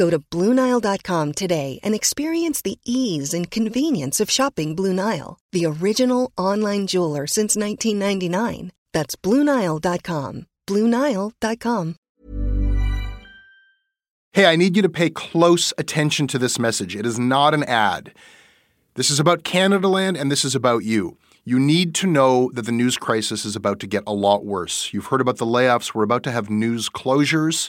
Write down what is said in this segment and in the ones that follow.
Go to BlueNile.com today and experience the ease and convenience of shopping Blue Nile, the original online jeweler since 1999. That's BlueNile.com. BlueNile.com. Hey, I need you to pay close attention to this message. It is not an ad. This is about Canadaland and this is about you. You need to know that the news crisis is about to get a lot worse. You've heard about the layoffs. We're about to have news closures.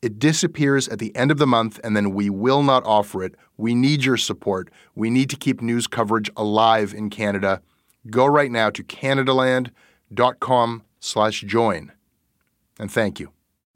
It disappears at the end of the month, and then we will not offer it. We need your support. We need to keep news coverage alive in Canada. Go right now to canadaland.com slash join. And thank you.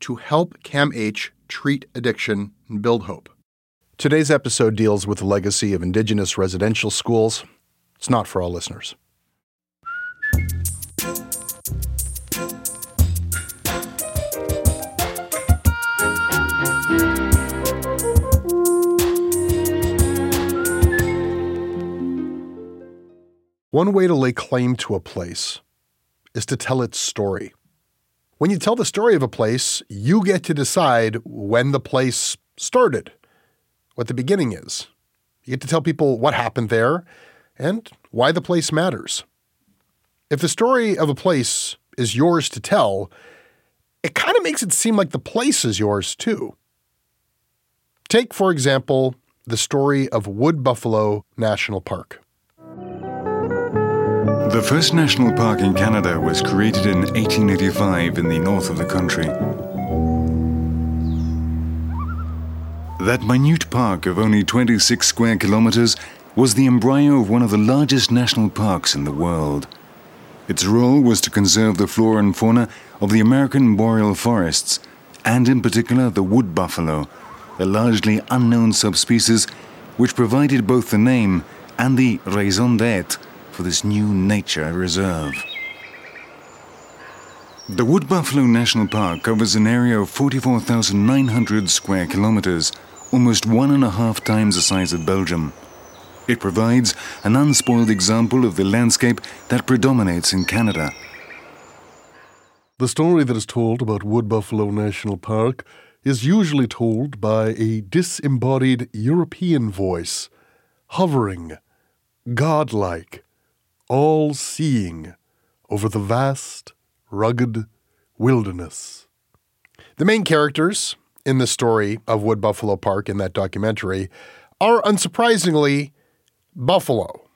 to help CAMH treat addiction and build hope. Today's episode deals with the legacy of Indigenous residential schools. It's not for all listeners. One way to lay claim to a place is to tell its story. When you tell the story of a place, you get to decide when the place started, what the beginning is. You get to tell people what happened there and why the place matters. If the story of a place is yours to tell, it kind of makes it seem like the place is yours too. Take, for example, the story of Wood Buffalo National Park. The first national park in Canada was created in 1885 in the north of the country. That minute park of only 26 square kilometers was the embryo of one of the largest national parks in the world. Its role was to conserve the flora and fauna of the American boreal forests, and in particular the wood buffalo, a largely unknown subspecies which provided both the name and the raison d'etre for this new nature reserve. The Wood Buffalo National Park covers an area of 44,900 square kilometers, almost one and a half times the size of Belgium. It provides an unspoiled example of the landscape that predominates in Canada. The story that is told about Wood Buffalo National Park is usually told by a disembodied European voice, hovering, godlike, all seeing over the vast, rugged wilderness. The main characters in the story of Wood Buffalo Park in that documentary are unsurprisingly buffalo.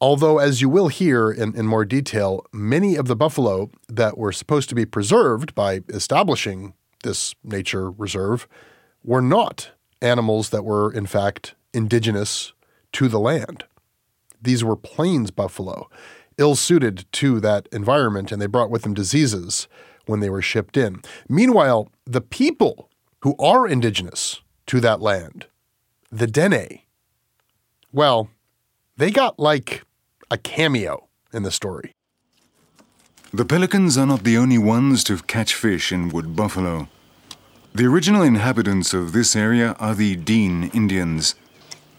Although, as you will hear in, in more detail, many of the buffalo that were supposed to be preserved by establishing this nature reserve were not animals that were, in fact, indigenous to the land. These were plains buffalo, ill suited to that environment, and they brought with them diseases, when they were shipped in. Meanwhile, the people who are indigenous to that land, the Dene, well, they got like a cameo in the story. The pelicans are not the only ones to catch fish in Wood Buffalo. The original inhabitants of this area are the Dean Indians.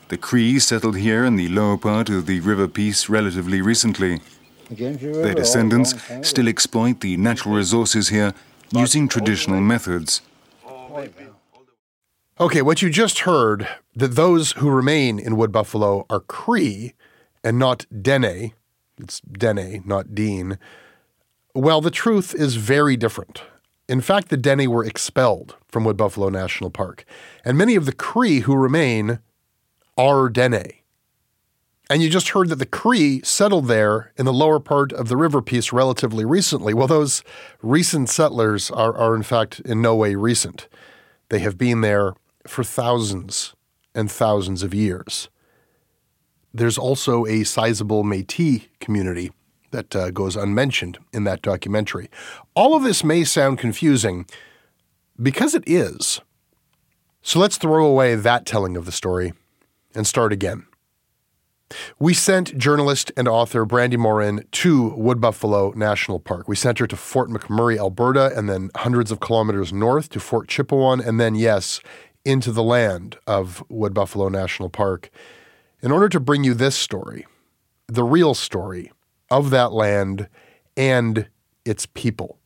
The Cree settled here in the lower part of the River Peace relatively recently. Their descendants still exploit the natural resources here using traditional methods. Okay, what you just heard that those who remain in Wood Buffalo are Cree and not Dene. It's Dene, not Dean. Well, the truth is very different. In fact, the Dene were expelled from Wood Buffalo National Park, and many of the Cree who remain are Dene. And you just heard that the Cree settled there in the lower part of the river Peace relatively recently. Well, those recent settlers are, are in fact in no way recent. They have been there for thousands and thousands of years. There's also a sizable Metis community that uh, goes unmentioned in that documentary. All of this may sound confusing because it is. So let's throw away that telling of the story and start again. We sent journalist and author Brandi Morin to Wood Buffalo National Park. We sent her to Fort McMurray, Alberta, and then hundreds of kilometers north to Fort Chipewyan, and then, yes, into the land of Wood Buffalo National Park in order to bring you this story, the real story of that land and its people.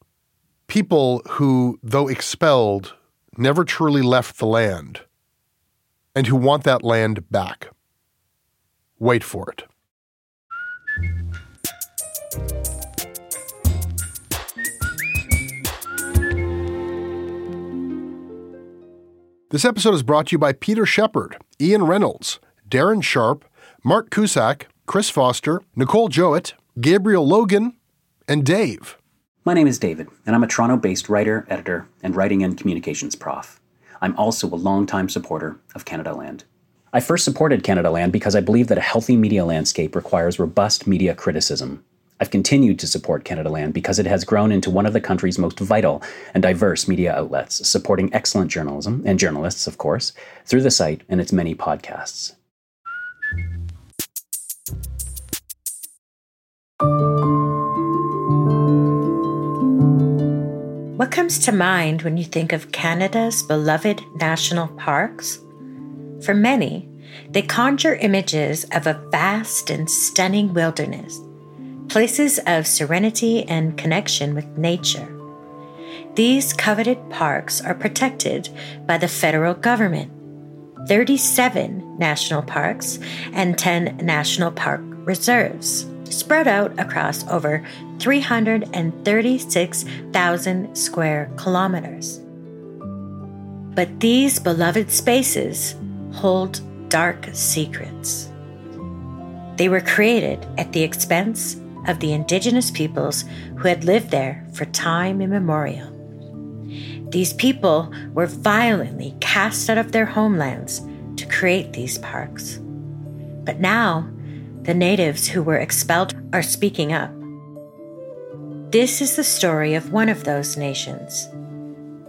People who, though expelled, never truly left the land and who want that land back. Wait for it. This episode is brought to you by Peter Shepard, Ian Reynolds, Darren Sharp, Mark Cusack, Chris Foster, Nicole Jowett, Gabriel Logan, and Dave. My name is David, and I'm a Toronto based writer, editor, and writing and communications prof. I'm also a longtime supporter of Canadaland. I first supported Canadaland because I believe that a healthy media landscape requires robust media criticism. I've continued to support Canadaland because it has grown into one of the country's most vital and diverse media outlets, supporting excellent journalism and journalists, of course, through the site and its many podcasts. What comes to mind when you think of Canada's beloved national parks? For many, they conjure images of a vast and stunning wilderness, places of serenity and connection with nature. These coveted parks are protected by the federal government 37 national parks and 10 national park reserves, spread out across over 336,000 square kilometers. But these beloved spaces hold dark secrets. They were created at the expense of the indigenous peoples who had lived there for time immemorial. These people were violently cast out of their homelands to create these parks. But now, the natives who were expelled are speaking up. This is the story of one of those nations.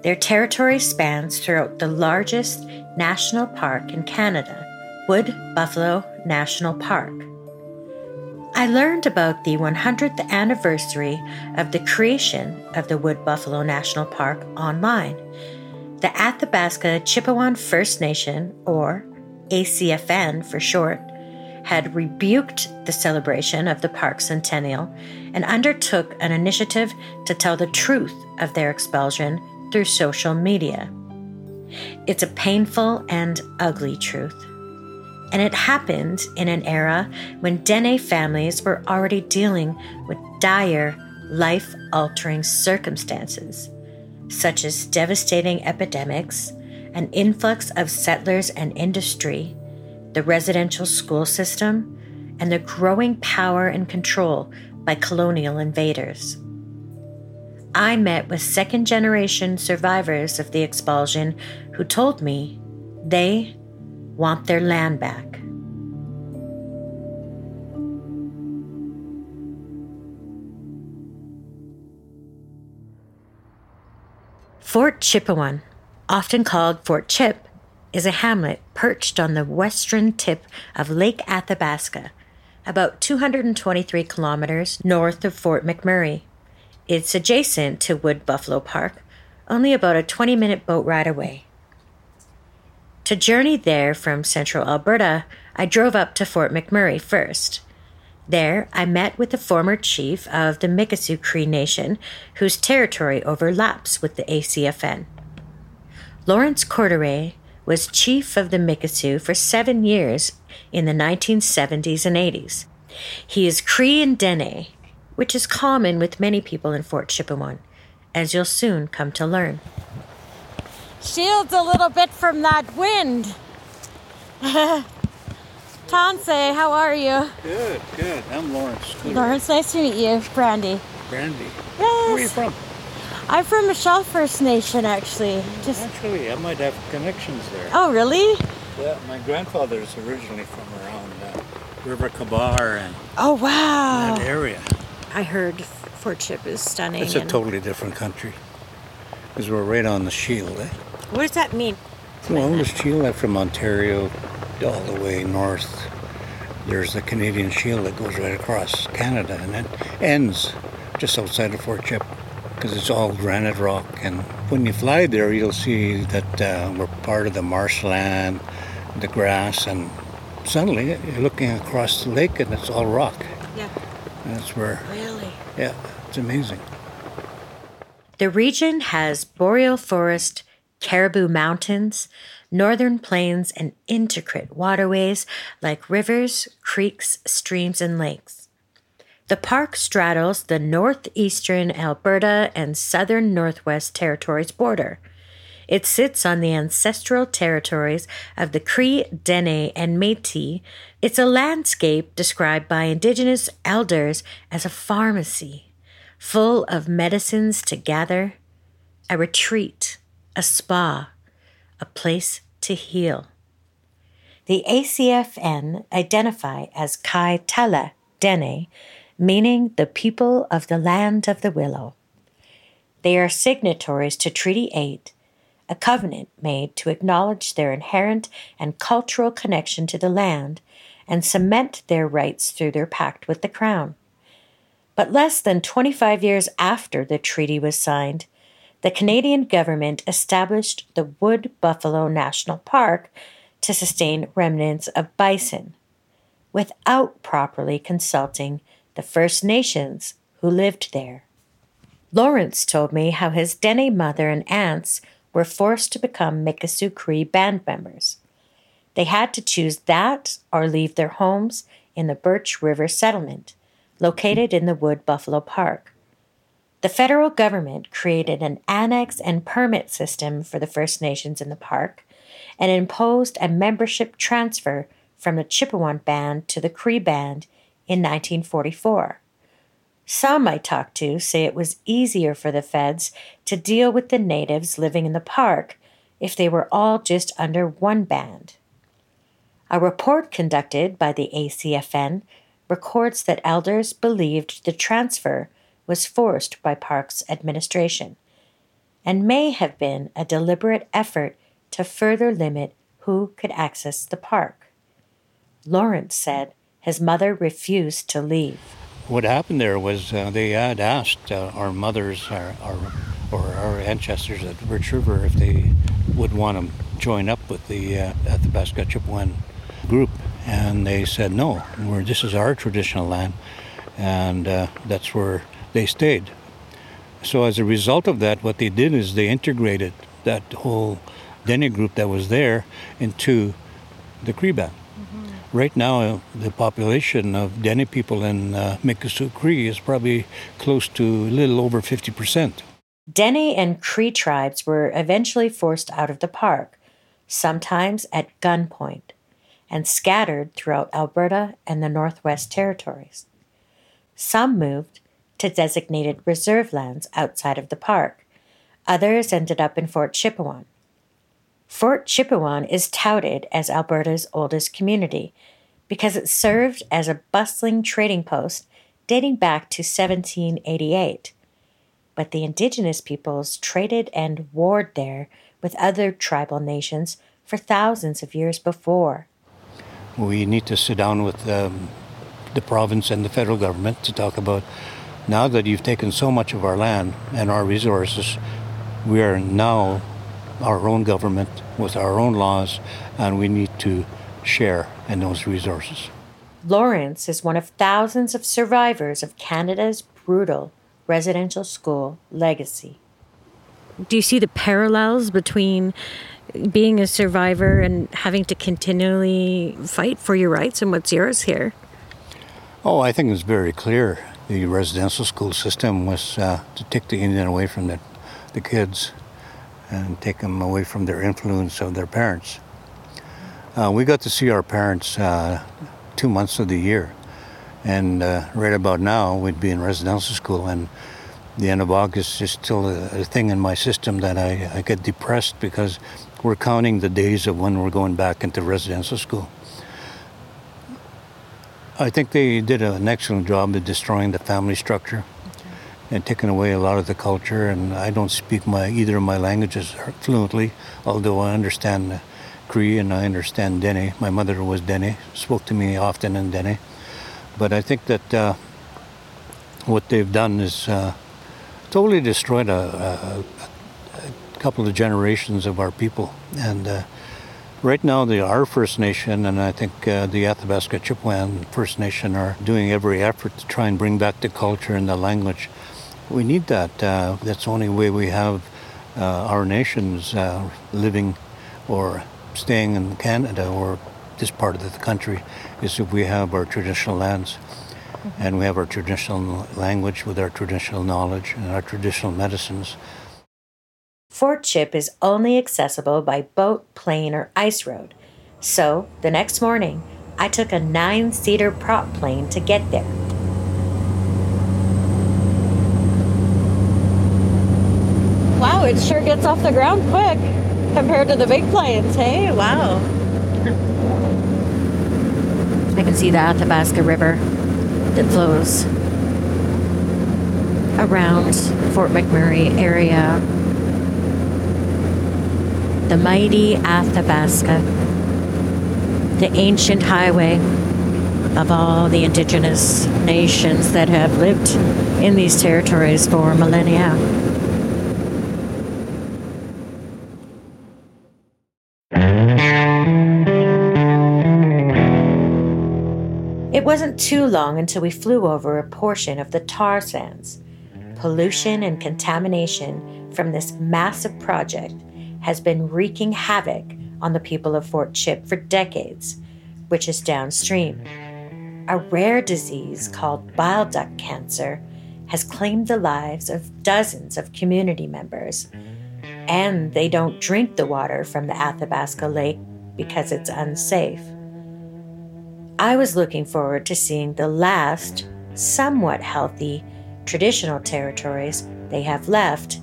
Their territory spans throughout the largest national park in Canada, Wood Buffalo National Park. I learned about the 100th anniversary of the creation of the Wood Buffalo National Park online. The Athabasca Chipewyan First Nation, or ACFN for short, had rebuked the celebration of the park centennial and undertook an initiative to tell the truth of their expulsion through social media. It's a painful and ugly truth. And it happened in an era when Dene families were already dealing with dire, life altering circumstances, such as devastating epidemics, an influx of settlers and industry, the residential school system, and the growing power and control by colonial invaders. I met with second generation survivors of the expulsion who told me they want their land back. Fort Chipewyan, often called Fort Chip, is a hamlet perched on the western tip of Lake Athabasca, about 223 kilometers north of Fort McMurray. It's adjacent to Wood Buffalo Park, only about a 20 minute boat ride away. To journey there from central Alberta, I drove up to Fort McMurray first. There, I met with the former chief of the Mikisew Cree Nation, whose territory overlaps with the ACFN. Lawrence Courtoreille was chief of the Mikisew for seven years in the 1970s and 80s. He is Cree and Dene, which is common with many people in Fort Chipewyan, as you'll soon come to learn. Shields a little bit from that wind. Tansi, how are you? Good, good. I'm Lawrence. Lawrence, nice to meet you. Brandi. Brandi. Yes. Where are you from? I'm from Michel First Nation, actually. Just Actually, I might have connections there. oh, really? Yeah, my grandfather is originally from around uh, River Kabar and Oh, wow. that area. I heard Fort Chip is stunning. It's a totally different country. Because we're right on the shield, eh? What does that mean? Well, the shield uh, from Ontario all the way north. There's the Canadian shield that goes right across Canada and it ends just outside of Fort Chip because it's all granite rock. And when you fly there, you'll see that uh, we're part of the marshland, the grass, and suddenly you're looking across the lake and it's all rock. Yeah. And that's where, Really? yeah, it's amazing. The region has boreal forest, caribou mountains, northern plains, and intricate waterways like rivers, creeks, streams, and lakes. The park straddles the northeastern Alberta and southern Northwest Territories border. It sits on the ancestral territories of the Cree, Dene, and Métis. It's a landscape described by Indigenous elders as a pharmacy, full of medicines to gather, a retreat, a spa, a place to heal. The ACFN identify as Kai Tala Dene, meaning the people of the land of the willow. They are signatories to Treaty 8, a covenant made to acknowledge their inherent and cultural connection to the land and cement their rights through their pact with the Crown. But less than 25 years after the treaty was signed, the Canadian government established the Wood Buffalo National Park to sustain remnants of bison, without properly consulting the First Nations who lived there. Lawrence told me how his Dene mother and aunts were forced to become Mikisew Cree band members. They had to choose that or leave their homes in the Birch River settlement, located in the Wood Buffalo Park. The federal government created an annex and permit system for the First Nations in the park and imposed a membership transfer from the Chipewyan band to the Cree band in 1944. Some I talked to say it was easier for the feds to deal with the natives living in the park if they were all just under one band. A report conducted by the ACFN records that elders believed the transfer was forced by Parks administration and may have been a deliberate effort to further limit who could access the park. Lawrence said his mother refused to leave. What happened there was uh, they had asked uh, our mothers our, our, or our ancestors at Birch River if they would want to join up with the uh, Athabasca Chipewyan group, and they said no. We're, this is our traditional land, and uh, that's where they stayed. So as a result of that, what they did is they integrated that whole Dene group that was there into the Cree band. Right now, the population of Dene people in uh, Cree is probably close to a little over 50%. Dene and Cree tribes were eventually forced out of the park, sometimes at gunpoint, and scattered throughout Alberta and the Northwest Territories. Some moved to designated reserve lands outside of the park. Others ended up in Fort Chipewyan. Fort Chipewyan is touted as Alberta's oldest community because it served as a bustling trading post dating back to 1788. but the indigenous peoples traded and warred there with other tribal nations for thousands of years before. We need to sit down with um, the province and the federal government to talk about now that you've taken so much of our land and our resources, we are now our own government with our own laws, and we need to share in those resources. Lawrence is one of thousands of survivors of Canada's brutal residential school legacy. Do you see the parallels between being a survivor and having to continually fight for your rights and what's yours here? Oh, I think it's very clear. The residential school system was uh, to take the Indian away from the, the kids and take them away from their influence of their parents. Uh, we got to see our parents uh, two months of the year. And uh, right about now, we'd be in residential school, and the end of August is still a, a thing in my system that I, I get depressed because we're counting the days of when we're going back into residential school. I think they did an excellent job of destroying the family structure and taken away a lot of the culture. And I don't speak my either of my languages fluently, although I understand Cree and I understand Dene. My mother was Dene, spoke to me often in Dene. But I think that uh, what they've done is uh, totally destroyed a, a, a, couple of generations of our people. And uh, right now, the our First Nation and I think uh, the Athabasca Chipewyan First Nation are doing every effort to try and bring back the culture and the language. We need that. Uh, that's the only way we have uh, our nations living or staying in Canada or this part of the country is if we have our traditional lands mm-hmm. and we have our traditional language with our traditional knowledge and our traditional medicines. Fort Chip is only accessible by boat, plane, or ice road. So the next morning, I took a nine seater prop plane to get there. It sure gets off the ground quick compared to the big planes, hey? Wow. I can see the Athabasca River that flows around Fort McMurray area. The mighty Athabasca, the ancient highway of all the indigenous nations that have lived in these territories for millennia. It wasn't too long until we flew over a portion of the tar sands. Pollution and contamination from this massive project has been wreaking havoc on the people of Fort Chip for decades, which is downstream. A rare disease called bile duct cancer has claimed the lives of dozens of community members. And they don't drink the water from the Athabasca Lake because it's unsafe. I was looking forward to seeing the last, somewhat healthy, traditional territories they have left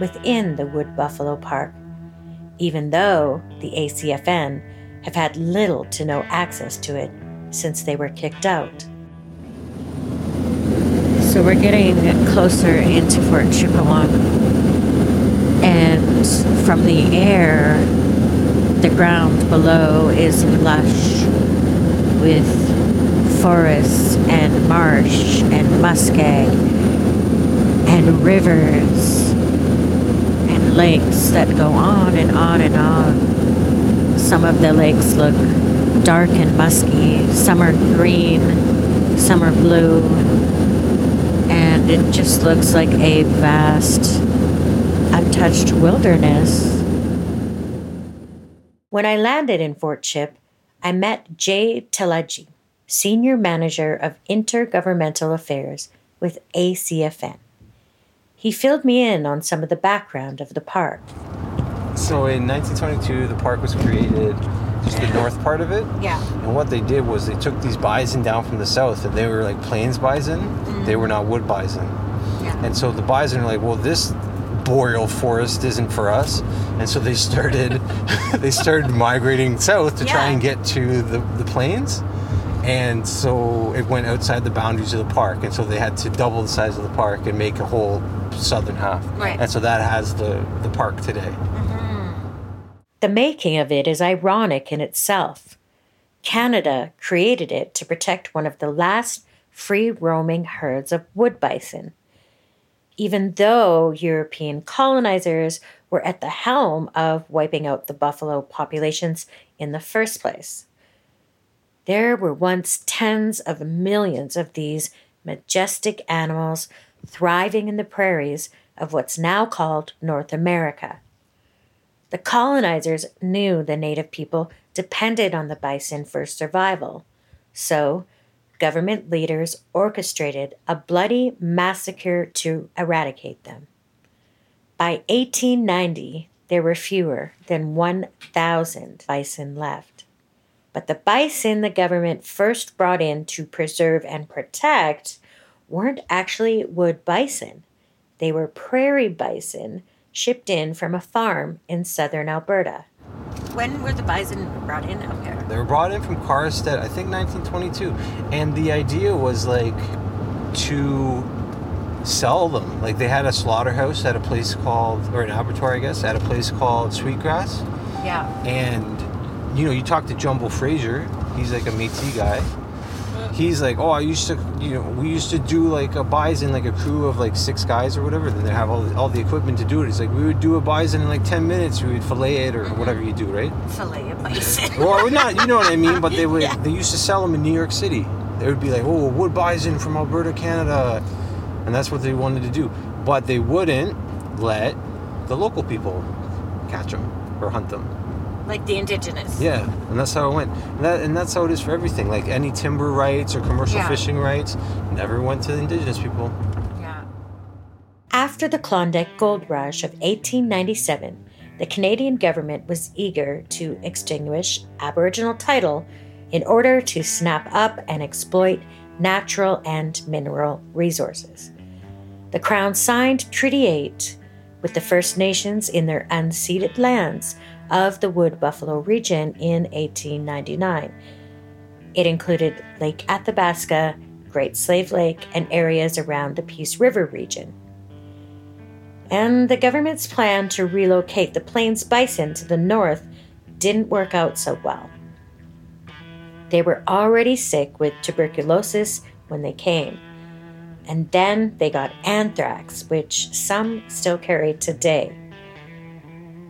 within the Wood Buffalo Park, even though the ACFN have had little to no access to it since they were kicked out. So we're getting closer into Fort Chipewyan, and from the air, the ground below is lush with forests and marsh and muskeg and rivers and lakes that go on and on and on. Some of the lakes look dark and musky, some are green, some are blue, and it just looks like a vast, untouched wilderness. When I landed in Fort Chip, I met Jay Telegdi, Senior Manager of Intergovernmental Affairs with ACFN. He filled me in on some of the background of the park. So in 1922, the park was created, just the north part of it. Yeah. And what they did was they took these bison down from the south, and they were like plains bison. Mm-hmm. They were not wood bison. Yeah. And so the bison are like, well, this boreal forest isn't for us and so they started they started migrating south to yeah. try and get to the, the plains and so it went outside the boundaries of the park and so they had to double the size of the park and make a whole southern half. Right. And so that has the, the park today. Mm-hmm. The making of it is ironic in itself. Canada created it to protect one of the last free roaming herds of wood bison. Even though European colonizers were at the helm of wiping out the buffalo populations in the first place. There were once tens of millions of these majestic animals thriving in the prairies of what's now called North America. The colonizers knew the native people depended on the bison for survival, so government leaders orchestrated a bloody massacre to eradicate them. By 1890, there were fewer than 1,000 bison left. But the bison the government first brought in to preserve and protect weren't actually wood bison. They were prairie bison shipped in from a farm in southern Alberta. When were the bison brought in out here? They were brought in from Karlstad, I think 1922. And the idea was like to sell them. Like they had a slaughterhouse at a place called, or an abattoir, I guess, at a place called Sweetgrass. Yeah. And, you know, you talk to Jumbo Fraser, he's like a Métis guy. He's like, oh, I used to, you know, we used to do like a bison, like a crew of like six guys or whatever. Then they have all, all the equipment to do it. It's like, we would do a bison in like 10 minutes. We would fillet it or mm-hmm. whatever you do, right? Fillet of bison. well, we're not, you know what I mean, but they would, they used to sell them in New York City. They would be like, oh, wood bison from Alberta, Canada. And that's what they wanted to do. But they wouldn't let the local people catch them or hunt them. Like the indigenous. Yeah, and that's how it went. And, that, and that's how it is for everything. Like any timber rights or commercial Yeah. fishing rights never went to the indigenous people. Yeah. After the Klondike Gold Rush of 1897, the Canadian government was eager to extinguish Aboriginal title in order to snap up and exploit natural and mineral resources. The Crown signed Treaty 8 with the First Nations in their unceded lands of the Wood Buffalo region in 1899. It included Lake Athabasca, Great Slave Lake, and areas around the Peace River region. And the government's plan to relocate the Plains bison to the north didn't work out so well. They were already sick with tuberculosis when they came. And then they got anthrax, which some still carry today.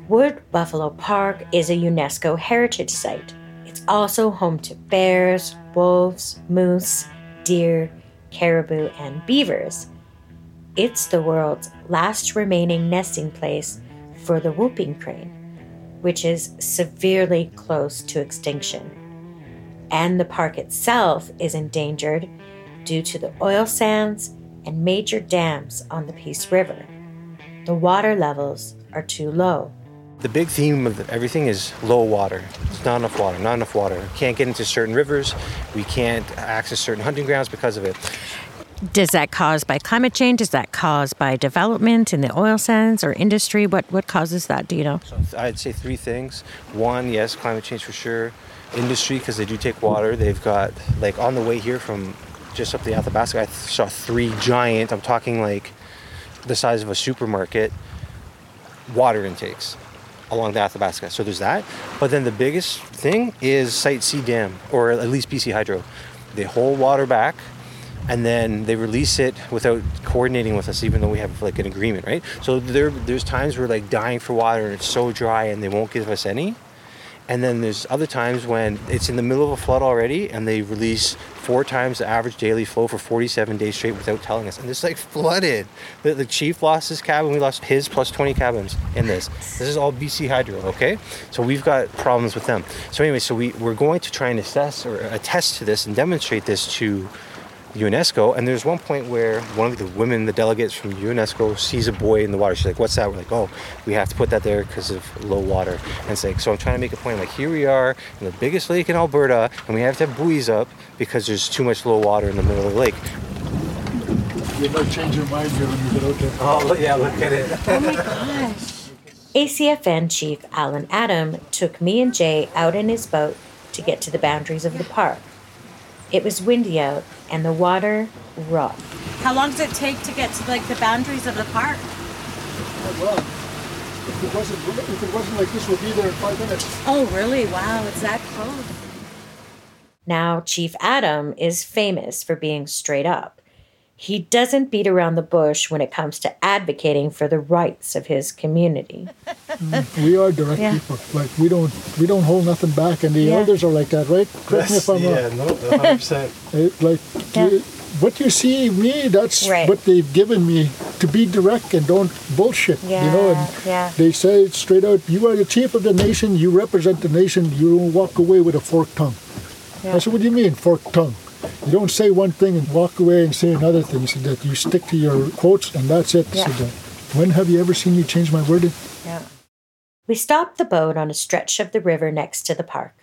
Wood Buffalo Park is a UNESCO heritage site. It's also home to bears, wolves, moose, deer, caribou, and beavers. It's the world's last remaining nesting place for the whooping crane, which is severely close to extinction. And the park itself is endangered due to the oil sands and major dams on the Peace River. The water levels are too low. The big theme of everything is low water. It's not enough water, not enough water. Can't get into certain rivers. We can't access certain hunting grounds because of it. Does that cause by climate change? Is that caused by development in the oil sands or industry? What what causes that? Do you know? I'd say three things. One, yes, climate change for sure. Industry, because they do take water. They've got, like, on the way here from just up the Athabasca, I th- saw three giant, I'm talking like the size of a supermarket, water intakes along the Athabasca. So there's that. But then the biggest thing is Site C Dam, or at least BC Hydro. They hold water back and then they release it without coordinating with us, even though we have like an agreement, right? So there, there's times we're like dying for water and it's so dry and they won't give us any. And then there's other times when it's in the middle of a flood already and they release four times the average daily flow for 47 days straight without telling us. And it's like flooded. The, the chief lost his cabin, we lost his plus 20 cabins in this. This is all BC Hydro, okay? So we've got problems with them. So anyway, so we, we're going to try and assess or attest to this and demonstrate this to UNESCO. And there's one point where one of the women, the delegates from UNESCO, sees a buoy in the water. She's like, "What's that?" We're like, "Oh, we have to put that there because of low water." And it's like, so I'm trying to make a point. Like, here we are in the biggest lake in Alberta, and we have to have buoys up because there's too much low water in the middle of the lake. You might change your mind here when you get out there. Oh, yeah, look at it. Oh my gosh. ACFN Chief Allan Adam took me and Jay out in his boat to get to the boundaries of the park. It was windy out, and the water rough. How long does it take to get to like the boundaries of the park? Oh, well, if it wasn't if it wasn't like this, we'd be there in five minutes. Oh, really? Wow, it's that close. Now, Chief Adam is famous for being straight up. He doesn't beat around the bush when it comes to advocating for the rights of his community. Mm. We are direct Yeah. people. Like we don't we don't hold nothing back, and the Yeah. elders are like that, right? Correct me if I'm yeah, wrong. no, 100%. It, like Yeah. you- what you see me, that's Right. what they've given me to be direct and don't bullshit. you know, and yeah. they say it straight out. You are the chief of the nation. You represent the nation. You don't walk away with a forked tongue. I said, what do you mean forked tongue? You don't say one thing and walk away and say another thing. He said that you stick to your quotes and that's it. Yeah. Said. When have you ever seen me change my wording? Yeah. We stopped the boat on a stretch of the river next to the park.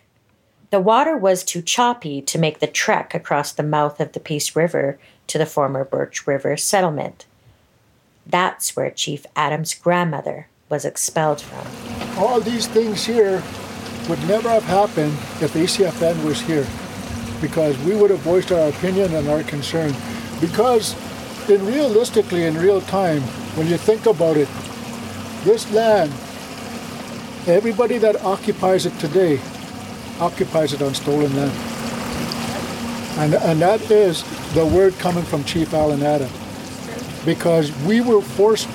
The water was too choppy to make the trek across the mouth of the Peace River to the former Birch River settlement. That's where Chief Adams' grandmother was expelled from. all these things here would never have happened if the ACFN was here because we would have voiced our opinion and our concern. Because in realistically, in real time, when you think about it, this land, everybody that occupies it today occupies it on stolen land. And, and that is the word coming from Chief Allan Adam. Because we were forced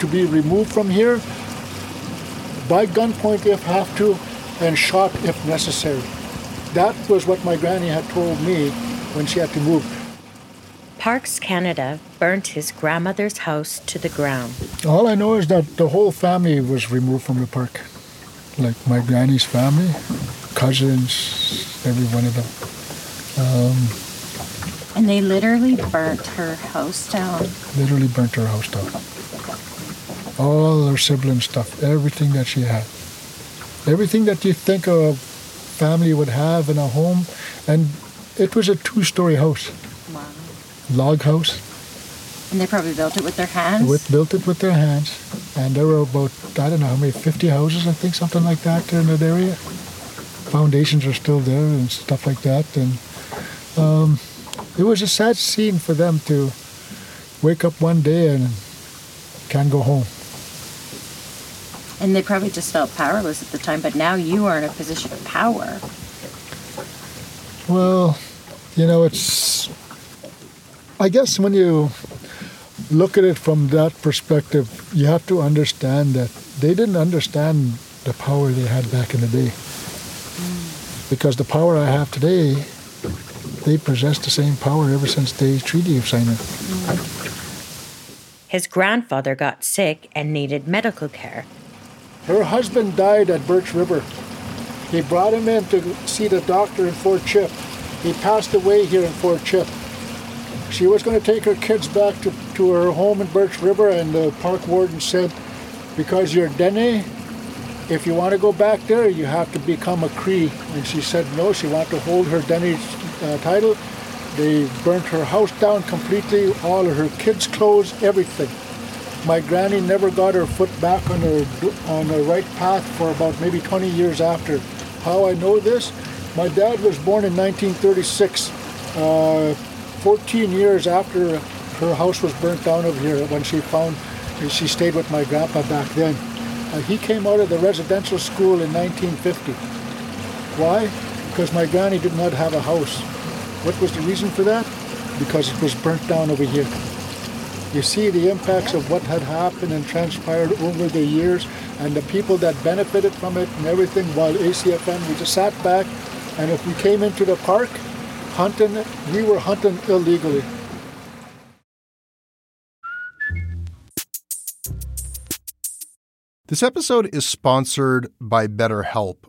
to be removed from here by gunpoint if have to, and shot if necessary. That was what my granny had told me when she had to move. Parks Canada burnt his grandmother's house to the ground. All I know is that the whole family was removed from the park. Like my granny's family, cousins, every one of them. Um, And they literally burnt her house down. literally burnt her house down. All her sibling stuff, everything that she had. Everything that you think a family would have in a home. And it was a two story house, Wow. log house. And they probably built it with their hands. with, built it with their hands. And there were about, I don't know how many, 50 houses, I think, something like that in that area. Foundations are still there and stuff like that. And um, it was a sad scene for them to wake up one day and can't go home. And they probably just felt powerless at the time, but now you are in a position of power. Well, you know, it's. I guess when you look at it from that perspective, you have to understand that they didn't understand the power they had back in the day. Because the power I have today, they possessed the same power ever since the Treaty of Signing. His grandfather got sick and needed medical care. Her husband died at Birch River. He brought him in to see the doctor in Fort Chip. He passed away here in Fort Chip. She was going to take her kids back to, to her home in Birch River, and the park warden said, Because you're Dene, if you want to go back there, you have to become a Cree. And she said no, she wanted to hold her Dene uh, title. They burnt her house down completely, all of her kids' clothes, everything. My granny never got her foot back on her on the right path for about maybe 20 years after. How I know this? My dad was born in 1936, uh, 14 years after her house was burnt down over here. When she found, she stayed with my grandpa back then. Uh, he came out of the residential school in 1950. Why? Because my granny did not have a house. What was the reason for that? Because it was burnt down over here. You see the impacts of what had happened and transpired over the years and the people that benefited from it and everything while ACFN, we just sat back and if we came into the park hunting, we were hunting illegally. This episode is sponsored by BetterHelp.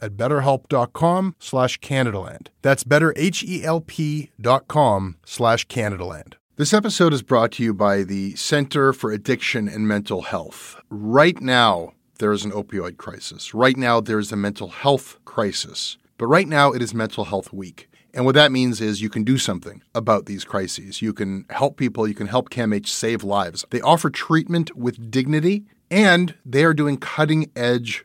at betterhelp.com slash Canadaland. That's betterhelp.com slash Canadaland. This episode is brought to you by the Center for Addiction and Mental Health. Right now, there is an opioid crisis. Right now, there is a mental health crisis. But right now, it is Mental Health Week. And what that means is you can do something about these crises. You can help people, you can help CAMH save lives. They offer treatment with dignity, and they are doing cutting edge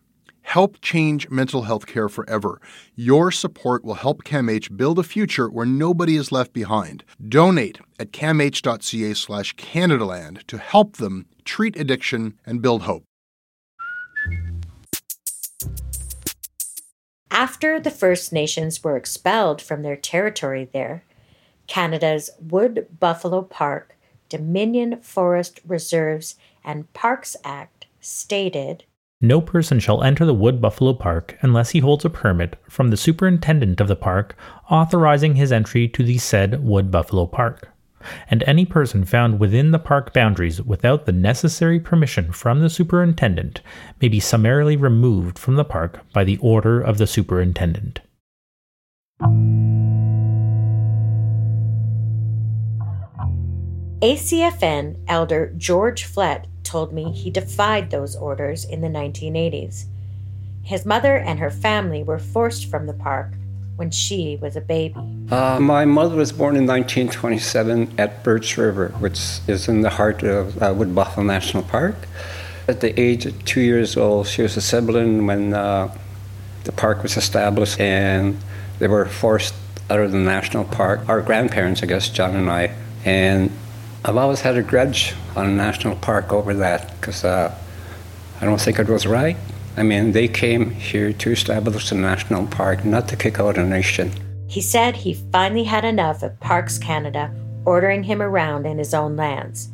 Help change mental health care forever. Your support will help CAMH build a future where nobody is left behind. Donate at camh.ca slash Canadaland to help them treat addiction and build hope. After the First Nations were expelled from their territory there, Canada's Wood Buffalo Park, Dominion Forest Reserves, and Parks Act stated No person shall enter the Wood Buffalo Park unless he holds a permit from the superintendent of the park authorizing his entry to the said Wood Buffalo Park. And any person found within the park boundaries without the necessary permission from the superintendent may be summarily removed from the park by the order of the superintendent. ACFN elder George Flett told me he defied those orders in the 1980s. His mother and her family were forced from the park when she was a baby. Uh, my mother was born in 1927 at Birch River, which is in the heart of uh, Wood Buffalo National Park. At the age of two years old, she was a sibling when uh, the park was established, and they were forced out of the national park. Our grandparents, I guess, John and I, and I've always had a grudge on a national park over that because uh, I don't think it was right. I mean, they came here to establish a national park, not to kick out a nation. He said he finally had enough of Parks Canada ordering him around in his own lands.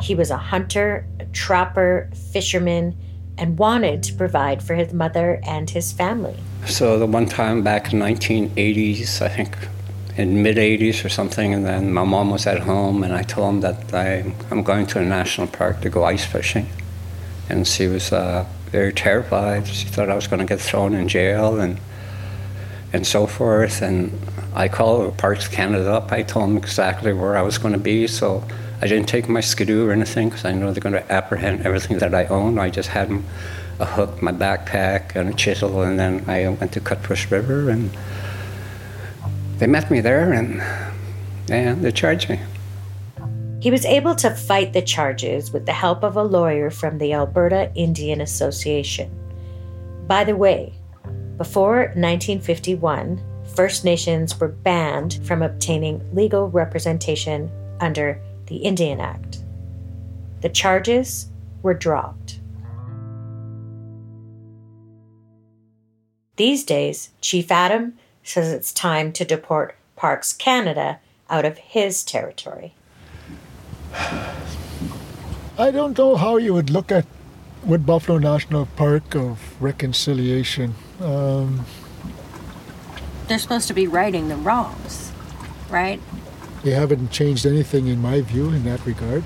He was a hunter, a trapper, fisherman, and wanted to provide for his mother and his family. So the one time back in 1980s, I think in mid 80s or something, and then my mom was at home, and I told him that I, I'm going to a national park to go ice fishing, and she was uh, very terrified. She thought I was going to get thrown in jail and and so forth. And I called Parks Canada up. I told them exactly where I was going to be, so I didn't take my skidoo or anything because I know they're going to apprehend everything that I own. I just had a hook, my backpack, and a chisel, and then I went to Cutbush River and they met me there and and they charged me. He was able to fight the charges with the help of a lawyer from the Alberta Indian Association. By the way, before 1951, First Nations were banned from obtaining legal representation under the Indian Act. The charges were dropped. These days, Chief Adam says it's time to deport Parks Canada out of his territory. I don't know how you would look at Wood Buffalo National Park of reconciliation. Um, They're supposed to be righting the wrongs, right? they haven't changed anything in my view in that regard.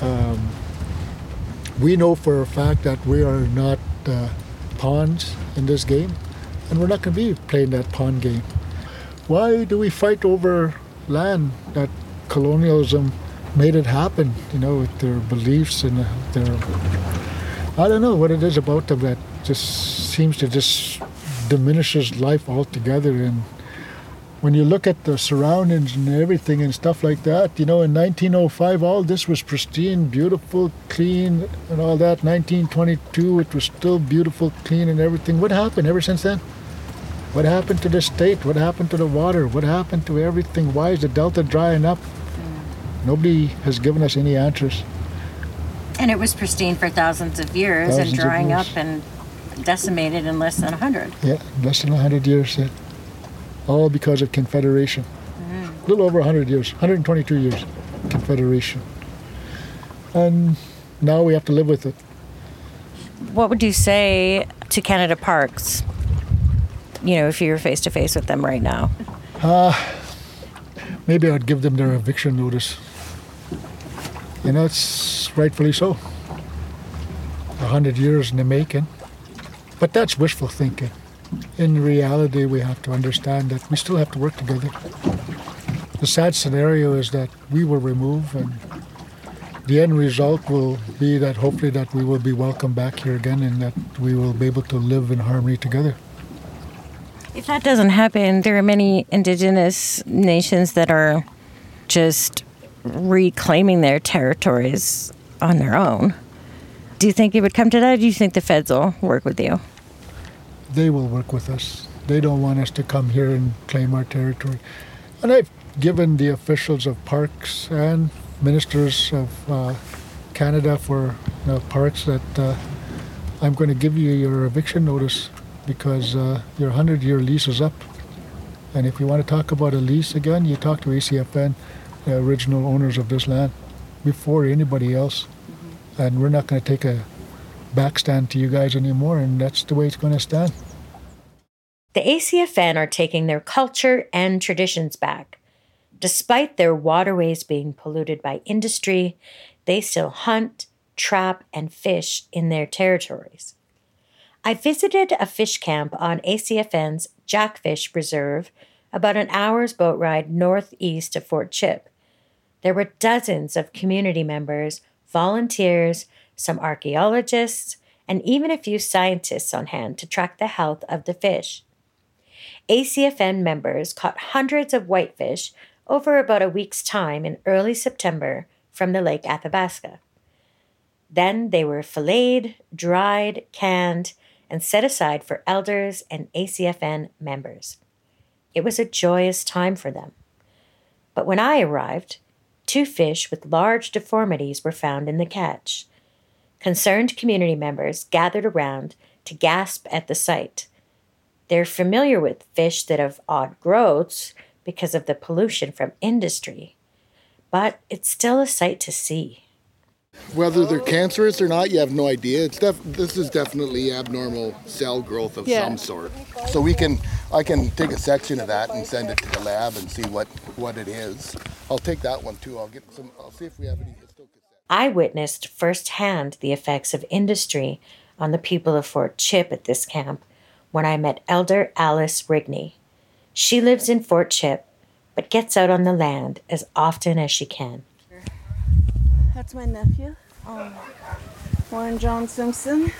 Um, we know for a fact that we are not uh, pawns in this game, and we're not going to be playing that pawn game. Why do we fight over land that colonialism made it happen? You know, with their beliefs and uh, their. I don't know what it is about them that just seems to just diminishes life altogether and when you look at the surroundings and everything and stuff like that, you know, in 1905, all this was pristine, beautiful, clean, and all that. 1922, it was still beautiful, clean, and everything. What happened ever since then? What happened to the state? What happened to the water? What happened to everything? Why is the delta drying up? Nobody has given us any answers. And it was pristine for thousands of years Thousands and drying years. up and decimated in less than 100. Yeah, less than 100 years. uh, All because of Confederation. A little over 100 years, 122 years, Confederation. And now we have to live with it. What would you say to Canada Parks? You know, if you were face to face with them right now. Uh, maybe I'd give them their eviction notice. You know, it's rightfully so. A hundred years in the making. But that's wishful thinking. In reality, we have to understand that we still have to work together. The sad scenario is that we will remove, and the end result will be that hopefully that we will be welcomed back here again, and that we will be able to live in harmony together. If that doesn't happen, there are many indigenous nations that are just reclaiming their territories on their own. Do you think it would come to that? Do you think the feds will work with you? they will work with us. They don't want us to come here and claim our territory. And I've given the officials of parks and ministers of uh, Canada for know, parks that uh, I'm going to give you your eviction notice because uh, your 100 year lease is up. And if you want to talk about a lease again, you talk to ACFN, the original owners of this land, before anybody else. And we're not going to take a backstand to you guys anymore, and that's the way it's going to stand. The ACFN are taking their culture and traditions back. Despite their waterways being polluted by industry, they still hunt, trap, and fish in their territories. I visited a fish camp on ACFN's Jackfish Reserve, about an hour's boat ride northeast of Fort Chip. There were dozens of community members, volunteers, some archaeologists, and even a few scientists on hand to track the health of the fish. ACFN members caught hundreds of whitefish over about a week's time in early September from the Lake Athabasca. Then they were filleted, dried, canned, and set aside for elders and ACFN members. It was a joyous time for them. But when I arrived, two fish with large deformities were found in the catch. Concerned community members gathered around to gasp at the sight. They're familiar with fish that have odd growths because of the pollution from industry, but it's still a sight to see. Whether they're cancerous or not, you have no idea. It's def- this is definitely abnormal cell growth of Yeah. some sort. So we can, I can take a section of that and send it to the lab and see what what it is. I'll take that one too. I'll get some. I'll see if we have any. I witnessed firsthand the effects of industry on the people of Fort Chip at this camp when I met Elder Alice Rigney. She lives in Fort Chip, but gets out on the land as often as she can. That's my nephew, um, Warren John Simpson.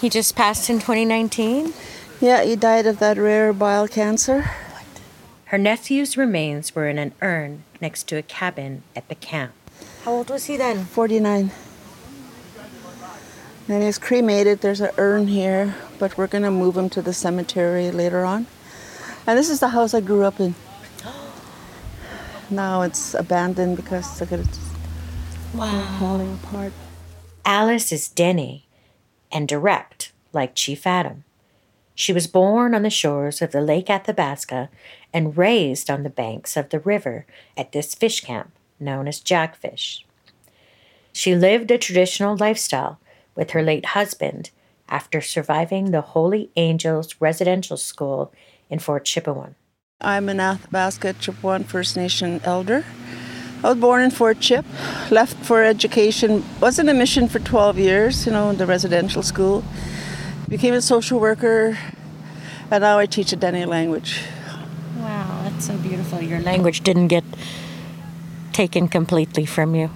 He just passed in 2019? Yeah, he died of that rare bile cancer. What? Her nephew's remains were in an urn next to a cabin at the camp. How old was he then? 49. And he's cremated. There's an urn here, but we're going to move him to the cemetery later on. And this is the house I grew up in. Now it's abandoned because look at it. Wow. Falling apart. Alice is Dene and direct, like Chief Adam. She was born on the shores of the Lake Athabasca and raised on the banks of the river at this fish camp known as Jackfish. She lived a traditional lifestyle with her late husband after surviving the Holy Angels Residential School in Fort Chipewyan. I'm an Athabasca Chipewyan First Nation elder. I was born in Fort Chip, left for education, was in a mission for 12 years, you know, in the residential school. Became a social worker, and now I teach a Dene language. Wow, that's so beautiful. Your language didn't get taken completely from you.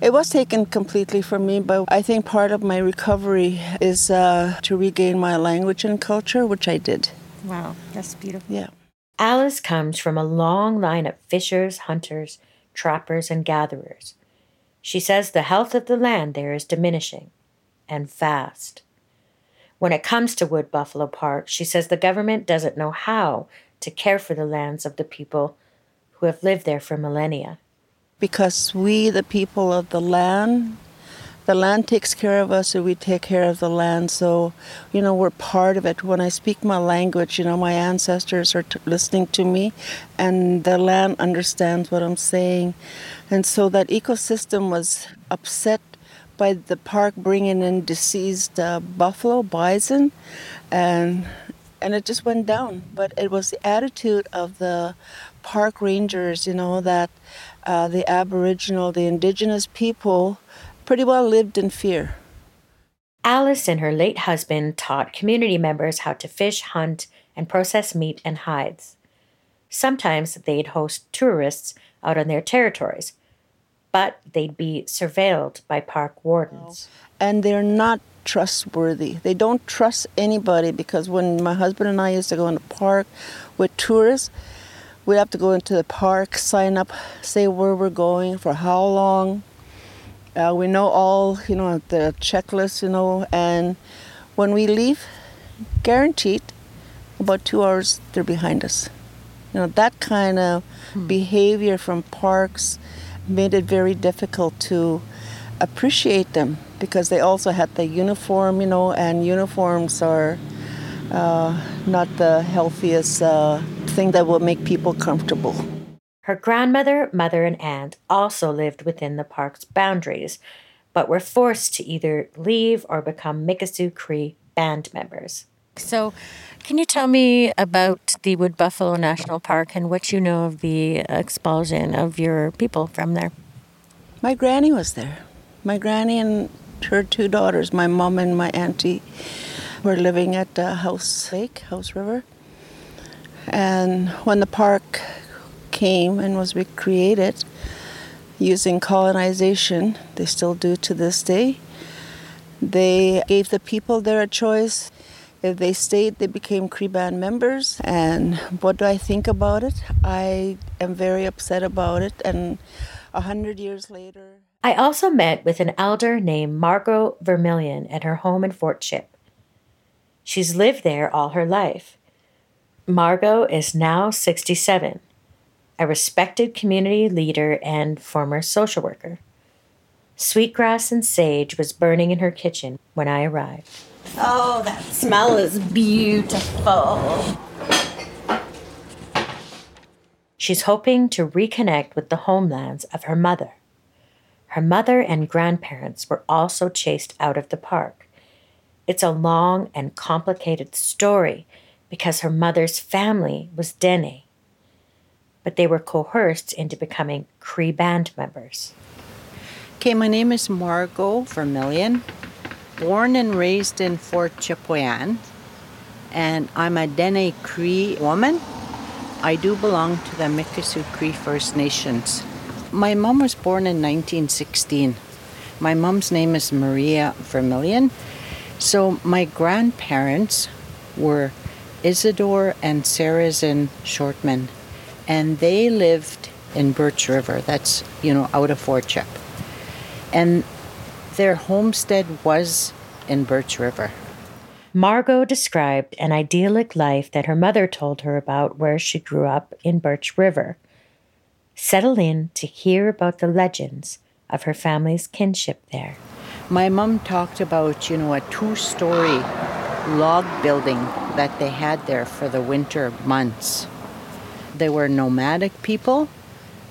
It was taken completely from me, but I think part of my recovery is uh, to regain my language and culture, which I did. Wow, that's beautiful. Yeah. Alice comes from a long line of fishers, hunters, trappers, and gatherers. She says the health of the land there is diminishing, and fast. When it comes to Wood Buffalo Park, she says the government doesn't know how to care for the lands of the people who have lived there for millennia. Because we, the people of the land, the land takes care of us, or we take care of the land. So, you know, we're part of it. When I speak my language, you know, my ancestors are t- listening to me, and the land understands what I'm saying. And so that ecosystem was upset by the park bringing in deceased uh, buffalo, bison, and and it just went down. But it was the attitude of the park rangers, you know, that uh, the Aboriginal, the indigenous people, pretty well lived in fear. Alice and her late husband taught community members how to fish, hunt, and process meat and hides. Sometimes they'd host tourists out on their territories, but they'd be surveilled by park wardens. And they're not trustworthy. They don't trust anybody because when my husband and I used to go in the park with tourists, we'd have to go into the park, sign up, say where we're going, for how long. Uh, we know all, you know, the checklist, you know, and when we leave, guaranteed, about two hours they're behind us. You know, that kind of hmm. behavior from parks made it very difficult to appreciate them because they also had the uniform, you know, and uniforms are uh, not the healthiest uh, thing that will make people comfortable. Her grandmother, mother, and aunt also lived within the park's boundaries, but were forced to either leave or become Mikisew Cree band members. So, can you tell me about the Wood Buffalo National Park and what you know of the expulsion of your people from there? My granny was there. My granny and her two daughters, my mom and my auntie, were living at uh, House Lake, House River. And when the park came and was recreated using colonization, they still do to this day, they gave the people there a choice. If they stayed, they became Cree band members. And what do I think about it? I am very upset about it. And a hundred years later, I also met with an elder named Margot Vermillion at her home in Fort Chip. She's lived there all her life. Margot is now 67, a respected community leader and former social worker. Sweetgrass and sage was burning in her kitchen when I arrived. Oh, that smell is beautiful. She's hoping to reconnect with the homelands of her mother. Her mother and grandparents were also chased out of the park. It's a long and complicated story because her mother's family was Dene, but they were coerced into becoming Cree band members. Okay, my name is Margot Vermillion, born and raised in Fort Chipewyan, and I'm a Dene Cree woman. I do belong to the Mikisew Cree First Nations. My mom was born in 1916. My mom's name is Maria Vermillion. So my grandparents were Isidore and Sarrazin Shortman, and they lived in Birch River. That's, you know, out of Fort Chip. And their homestead was in Birch River. Margot described an idyllic life that her mother told her about where she grew up in Birch River settle in to hear about the legends of her family's kinship there. My mom talked about, you know, a two story log building that they had there for the winter months. They were nomadic people.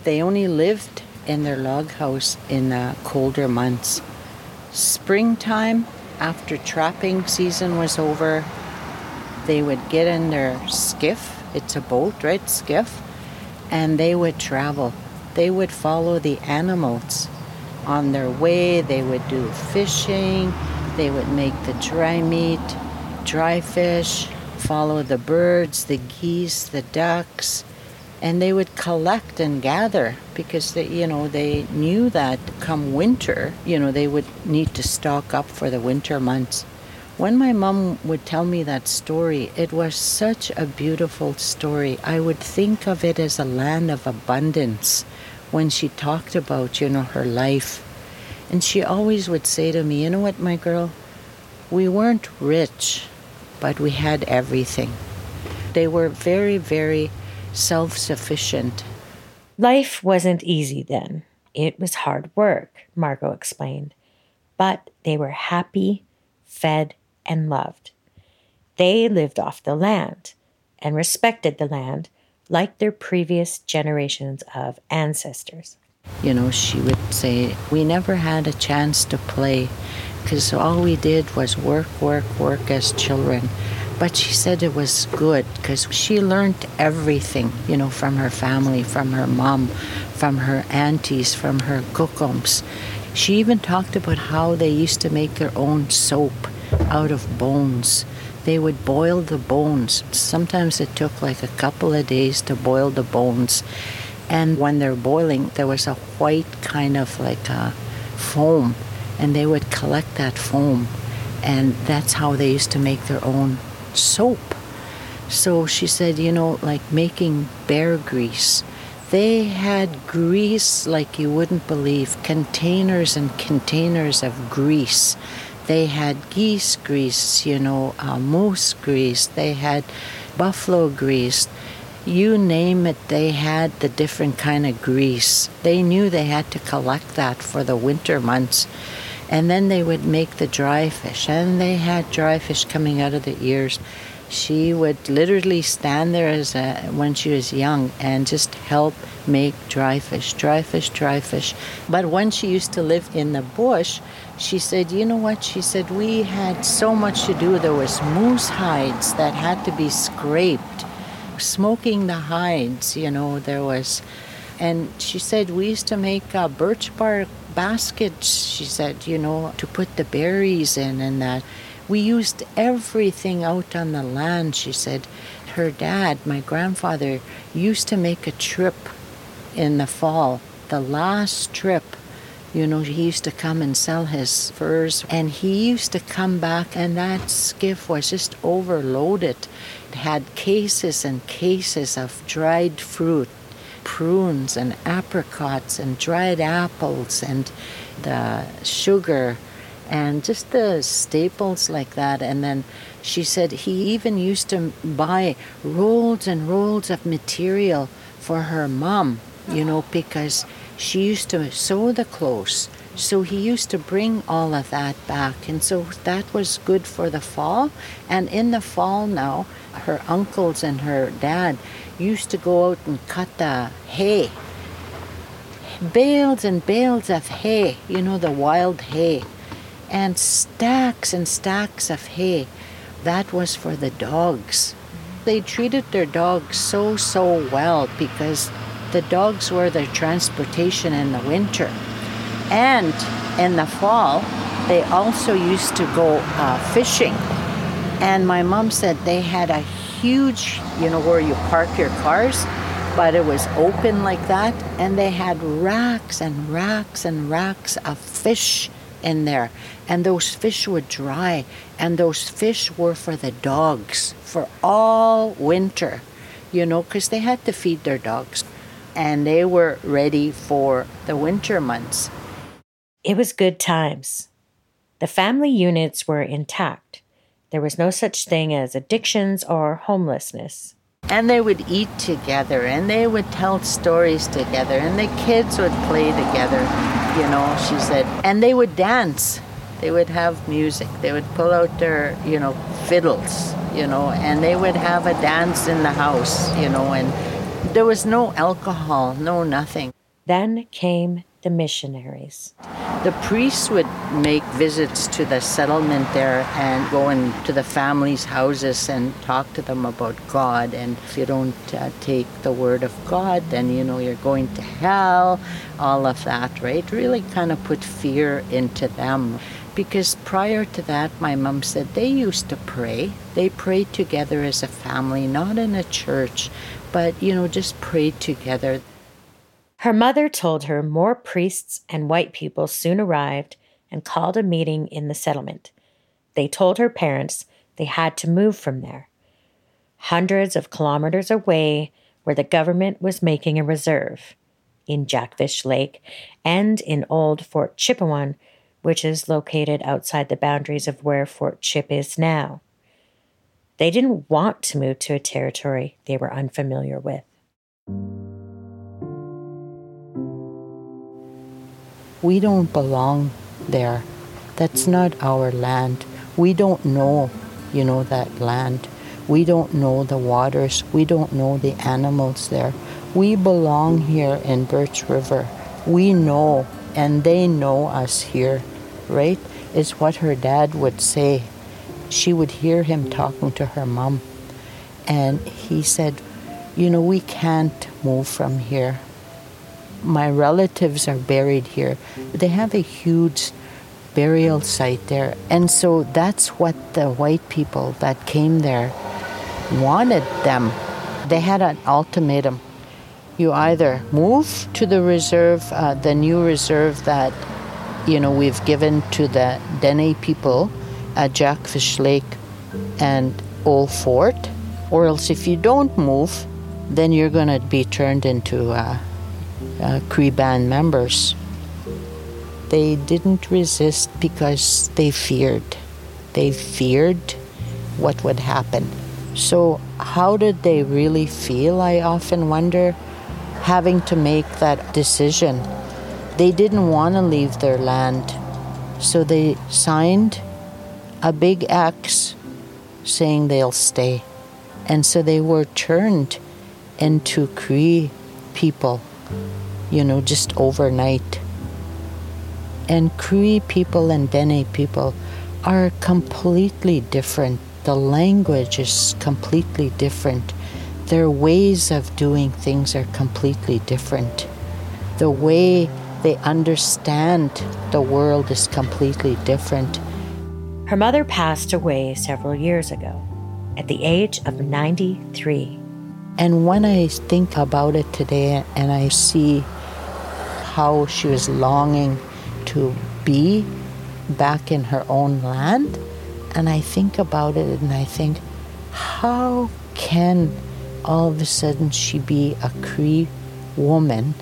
They only lived in their log house in the colder months. Springtime, after trapping season was over, they would get in their skiff. It's a boat, right? Skiff and they would travel. They would follow the animals on their way. They would do fishing. They would make the dry meat, dry fish, follow the birds, the geese, the ducks, and they would collect and gather because they, you know they knew that come winter, you know they would need to stock up for the winter months. When my mom would tell me that story, it was such a beautiful story. I would think of it as a land of abundance when she talked about, you know, her life. And she always would say to me, You know what, my girl? We weren't rich, but we had everything. They were very, very self sufficient. Life wasn't easy then. It was hard work, Margot explained. But they were happy, fed, and loved. They lived off the land and respected the land like their previous generations of ancestors. You know, she would say, We never had a chance to play because all we did was work, work, work as children. But she said it was good because she learned everything, you know, from her family, from her mom, from her aunties, from her kokoms. She even talked about how they used to make their own soap out of bones. They would boil the bones. Sometimes it took like a couple of days to boil the bones. And when they're boiling, there was a white kind of like a foam, and they would collect that foam. And that's how they used to make their own soap. So she said, you know, like making bear grease. They had grease like you wouldn't believe containers and containers of grease they had geese grease, you know, uh, moose grease. They had buffalo grease. You name it, they had the different kind of grease. They knew they had to collect that for the winter months. And then they would make the dry fish, and they had dry fish coming out of the ears. She would literally stand there as a, when she was young and just help make dry fish, dry fish, dry fish. But when she used to live in the bush, she said, You know what? She said, We had so much to do. There was moose hides that had to be scraped, smoking the hides, you know, there was. And she said, We used to make uh, birch bark baskets, she said, you know, to put the berries in and that. We used everything out on the land, she said. Her dad, my grandfather, used to make a trip in the fall, the last trip you know, he used to come and sell his furs, and he used to come back, and that skiff was just overloaded. It had cases and cases of dried fruit, prunes and apricots and dried apples and the sugar and just the staples like that. And then she said he even used to buy rolls and rolls of material for her mom, you know, because she used to sew the clothes. So he used to bring all of that back. And so that was good for the fall. And in the fall now, her uncles and her dad used to go out and cut the hay. Bales and bales of hay, you know, the wild hay. And stacks and stacks of hay. That was for the dogs. They treated their dogs so, so well because the dogs were their transportation in the winter. And in the fall, they also used to go uh, fishing. And my mom said they had a huge, you know, where you park your cars, but it was open like that. And they had racks and racks and racks of fish in there. And those fish would dry. And those fish were for the dogs for all winter, you know, because they had to feed their dogs and they were ready for the winter months. It was good times. The family units were intact. There was no such thing as addictions or homelessness. And they would eat together and they would tell stories together and the kids would play together, you know, she said. And they would dance. They would have music. They would pull out their, you know, fiddles, you know, and they would have a dance in the house, you know, and there was no alcohol, no nothing. Then came the missionaries. The priests would make visits to the settlement there and go into the families' houses and talk to them about God. And if you don't uh, take the word of God, then you know you're going to hell, all of that, right? Really kind of put fear into them. Because prior to that, my mom said they used to pray. They prayed together as a family, not in a church, but, you know, just prayed together. Her mother told her more priests and white people soon arrived and called a meeting in the settlement. they told her parents they had to move from there, hundreds of kilometers away where the government was making a reserve in Jackfish Lake and in old Fort Chipewyan, which is located outside the boundaries of where Fort Chip is now. They didn't want to move to a territory they were unfamiliar with. We don't belong there. That's not our land. We don't know, you know, that land. We don't know the waters. We don't know the animals there. We belong here in Birch River. We know, and they know us here, right? Is what her dad would say. She would hear him talking to her mom, and he said, You know, we can't move from here. My relatives are buried here. They have a huge burial site there. And so that's what the white people that came there wanted them. They had an ultimatum. You either move to the reserve, uh, the new reserve that, you know, we've given to the Dene people at Jackfish Lake and Old Fort, or else if you don't move, then you're going to be turned into uh, uh, Cree band members. They didn't resist because they feared. They feared what would happen. So, how did they really feel? I often wonder, having to make that decision. They didn't want to leave their land, so they signed a big X saying they'll stay. And so they were turned into Cree people, you know, just overnight. And Cree people and Dene people are completely different. The language is completely different. Their ways of doing things are completely different. The way they understand the world is completely different. Her mother passed away several years ago at the age of 93. And when I think about it today and I see how she was longing to be back in her own land. And I think about it and I think, how can all of a sudden she be a Cree woman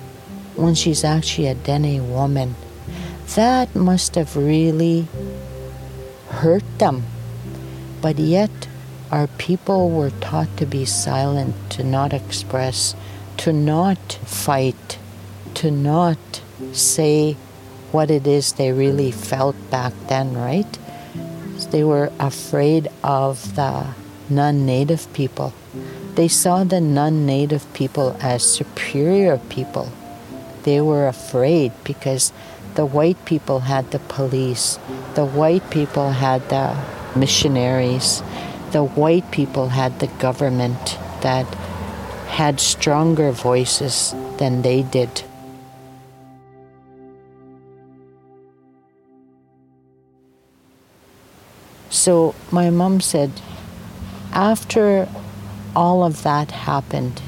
when she's actually a Dene woman? That must have really hurt them. But yet, our people were taught to be silent, to not express, to not fight, to not say what it is they really felt back then, right? They were afraid of the non native people. They saw the non native people as superior people. They were afraid because the white people had the police, the white people had the missionaries, the white people had the government that had stronger voices than they did. So my mom said, after all of that happened,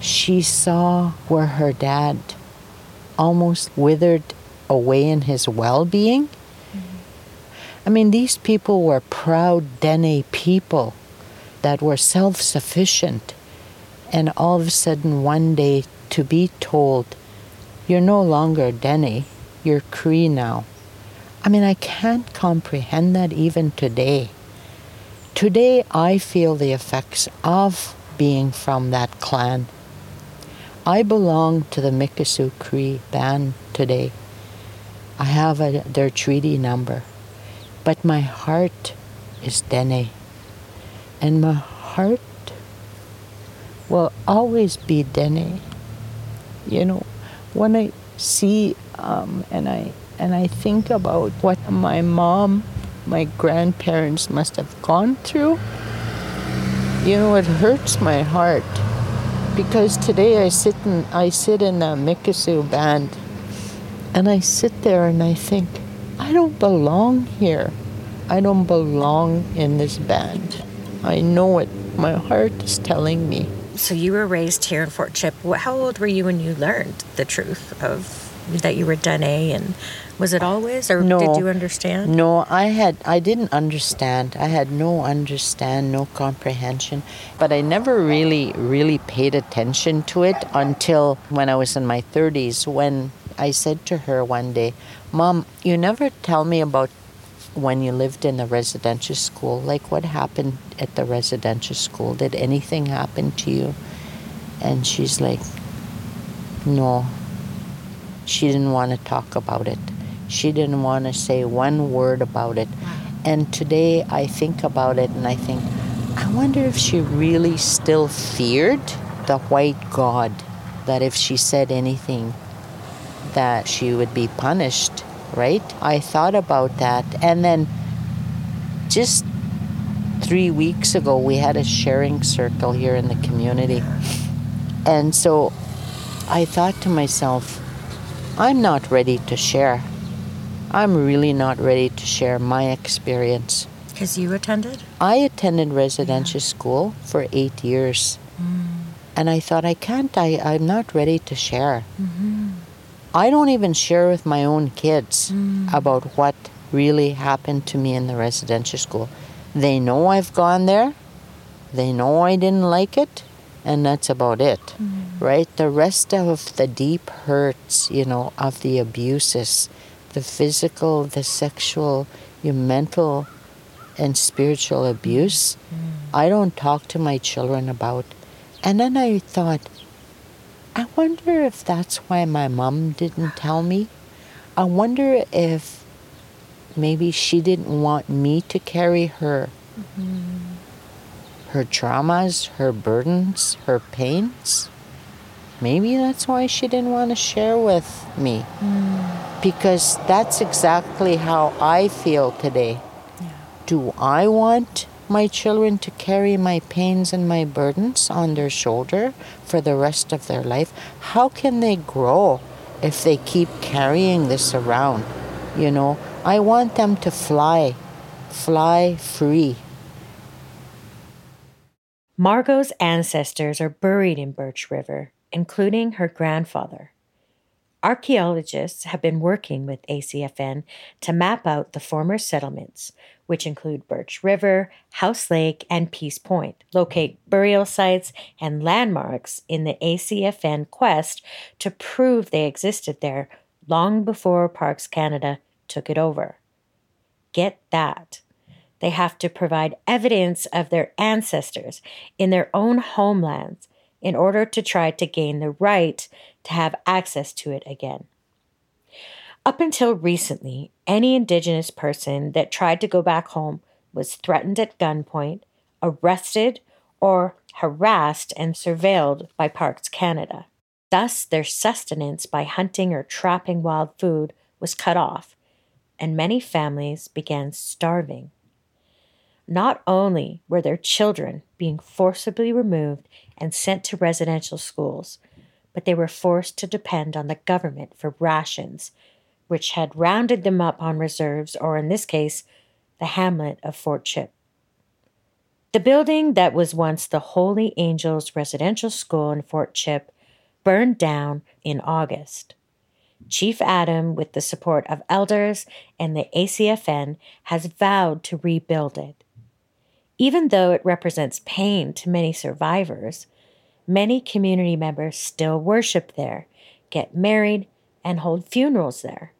she saw where her dad almost withered away in his well being. Mm-hmm. I mean, these people were proud Dene people that were self sufficient. And all of a sudden, one day, to be told, you're no longer Dene, you're Cree now. I mean, I can't comprehend that even today. Today, I feel the effects of being from that clan. I belong to the Mikisew Cree band today. I have a, their treaty number, but my heart is Dene. And my heart will always be Dene. You know, when I see um, and I and I think about what my mom, my grandparents must have gone through, you know, it hurts my heart because today I sit in I sit in a Mikisew band and I sit there and I think I don't belong here. I don't belong in this band. I know it. My heart is telling me. So you were raised here in Fort Chip. How old were you when you learned the truth of that you were Dene? And was it always, or No. did you understand? No, I had I didn't understand. I had no understand, no comprehension, but I never really really paid attention to it until when I was in my 30s when I said to her one day, "Mom, you never tell me about when you lived in the residential school. Like what happened at the residential school? Did anything happen to you?" And she's like, "No." She didn't want to talk about it. She didn't want to say one word about it. And today I think about it and I think, I wonder if she really still feared the white God, that if she said anything, that she would be punished, right? I thought about that. And then just three weeks ago, we had a sharing circle here in the community. And so I thought to myself, I'm not ready to share. I'm really not ready to share my experience. Because you attended? I attended residential school for eight years. Mm. And I thought, I can't, I, I'm not ready to share. Mm-hmm. I don't even share with my own kids mm. about what really happened to me in the residential school. They know I've gone there, they know I didn't like it, and that's about it, mm. right? The rest of the deep hurts, you know, of the abuses, the physical, the sexual, your mental, and spiritual abuse, mm. I don't talk to my children about. And then I thought, I wonder if that's why my mom didn't tell me. I wonder if maybe she didn't want me to carry her mm-hmm. her traumas, her burdens, her pains. Maybe that's why she didn't want to share with me. Mm. Because that's exactly how I feel today. Do I want my children to carry my pains and my burdens on their shoulder for the rest of their life? How can they grow if they keep carrying this around? You know, I want them to fly, fly free. Margot's ancestors are buried in Birch River, including her grandfather. Archaeologists have been working with ACFN to map out the former settlements, which include Birch River, House Lake, and Peace Point, locate burial sites and landmarks in the ACFN quest to prove they existed there long before Parks Canada took it over. Get that. They have to provide evidence of their ancestors in their own homelands in order to try to gain the right to have access to it again. Up until recently, any Indigenous person that tried to go back home was threatened at gunpoint, arrested, or harassed and surveilled by Parks Canada. Thus, their sustenance by hunting or trapping wild food was cut off, and many families began starving. Not only were their children being forcibly removed and sent to residential schools, but they were forced to depend on the government for rations, which had rounded them up on reserves, or in this case, the hamlet of Fort Chip. The building that was once the Holy Angels Residential School in Fort Chip burned down in August. Chief Adam, with the support of elders and the ACFN, has vowed to rebuild it. Even though it represents pain to many survivors, many community members still worship there, get married, and hold funerals there.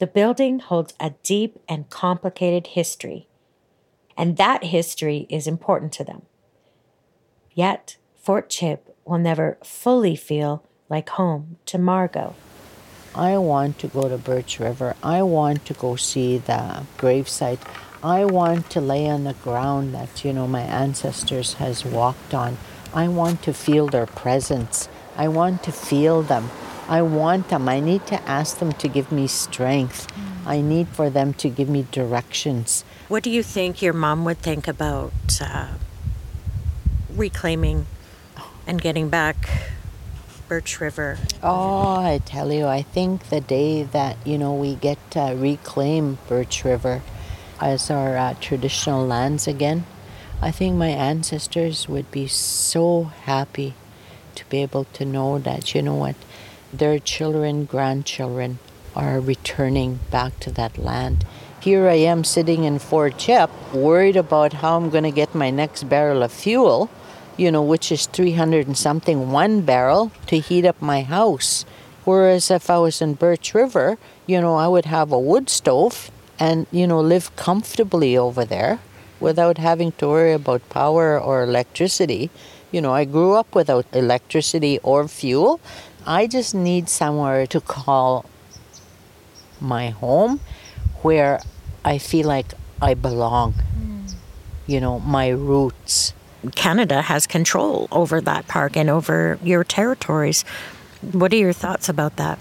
The building holds a deep and complicated history, and that history is important to them. Yet, Fort Chip will never fully feel like home to Margot. I want to go to Birch River. I want to go see the gravesite. I want to lay on the ground that, you know, my ancestors has walked on. I want to feel their presence. I want to feel them. I want them. I need to ask them to give me strength. I need for them to give me directions. What do you think your mom would think about uh, reclaiming and getting back Birch River? Oh, I tell you, I think the day that, you know, we get to reclaim Birch River as our uh, traditional lands again, I think my ancestors would be so happy to be able to know that, you know what, their children, grandchildren are returning back to that land. Here I am sitting in Fort Chip, worried about how I'm going to get my next barrel of fuel, you know, which is 300 and something one barrel to heat up my house. Whereas if I was in Birch River, you know, I would have a wood stove and, you know, live comfortably over there without having to worry about power or electricity. You know, I grew up without electricity or fuel. I just need somewhere to call my home where I feel like I belong. Mm. You know, my roots. Canada has control over that park and over your territories. What are your thoughts about that?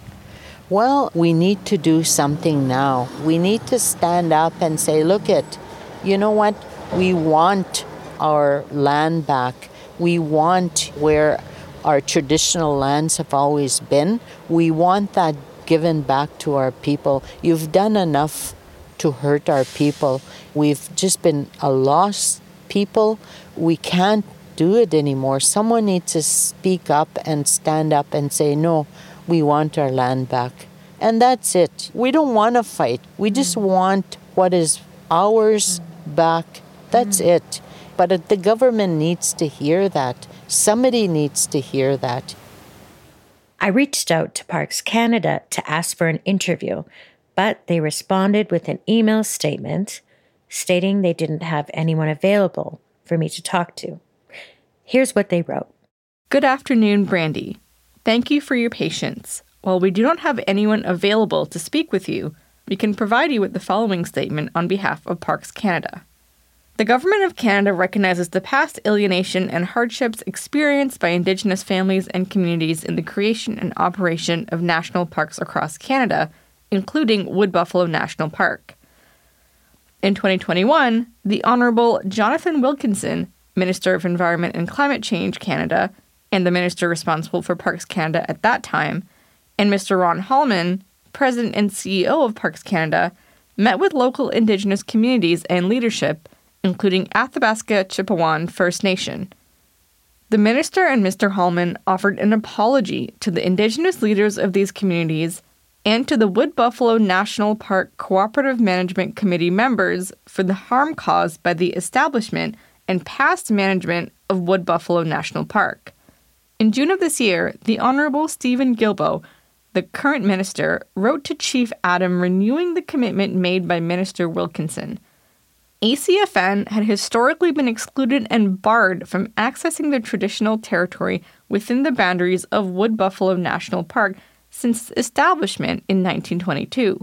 Well, we need to do something now. We need to stand up and say, look it, you know what? We want our land back. We want where our traditional lands have always been. We want that given back to our people. You've done enough to hurt our people. We've just been a lost people. We can't do it anymore. Someone needs to speak up and stand up and say, no, we want our land back. And that's it. We don't want to fight. We just mm. want what is ours back. That's mm. it. But the government needs to hear that. Somebody needs to hear that. I reached out to Parks Canada to ask for an interview, but they responded with an email statement stating they didn't have anyone available for me to talk to. Here's what they wrote Good afternoon, Brandi. Thank you for your patience. While we do not have anyone available to speak with you, we can provide you with the following statement on behalf of Parks Canada. The Government of Canada recognizes the past alienation and hardships experienced by Indigenous families and communities in the creation and operation of national parks across Canada, including Wood Buffalo National Park. In 2021, the Honourable Jonathan Wilkinson, Minister of Environment and Climate Change Canada, and the Minister responsible for Parks Canada at that time, and Mr. Ron Hallman, President and CEO of Parks Canada, met with local Indigenous communities and leadership including Athabasca Chipewyan First Nation. The minister and Mr. Hallman offered an apology to the indigenous leaders of these communities and to the Wood Buffalo National Park Cooperative Management Committee members for the harm caused by the establishment and past management of Wood Buffalo National Park. In June of this year, the Honorable Stephen Guilbeault, the current minister, wrote to Chief Adam renewing the commitment made by Minister Wilkinson. ACFN had historically been excluded and barred from accessing the traditional territory within the boundaries of Wood Buffalo National Park since its establishment in 1922.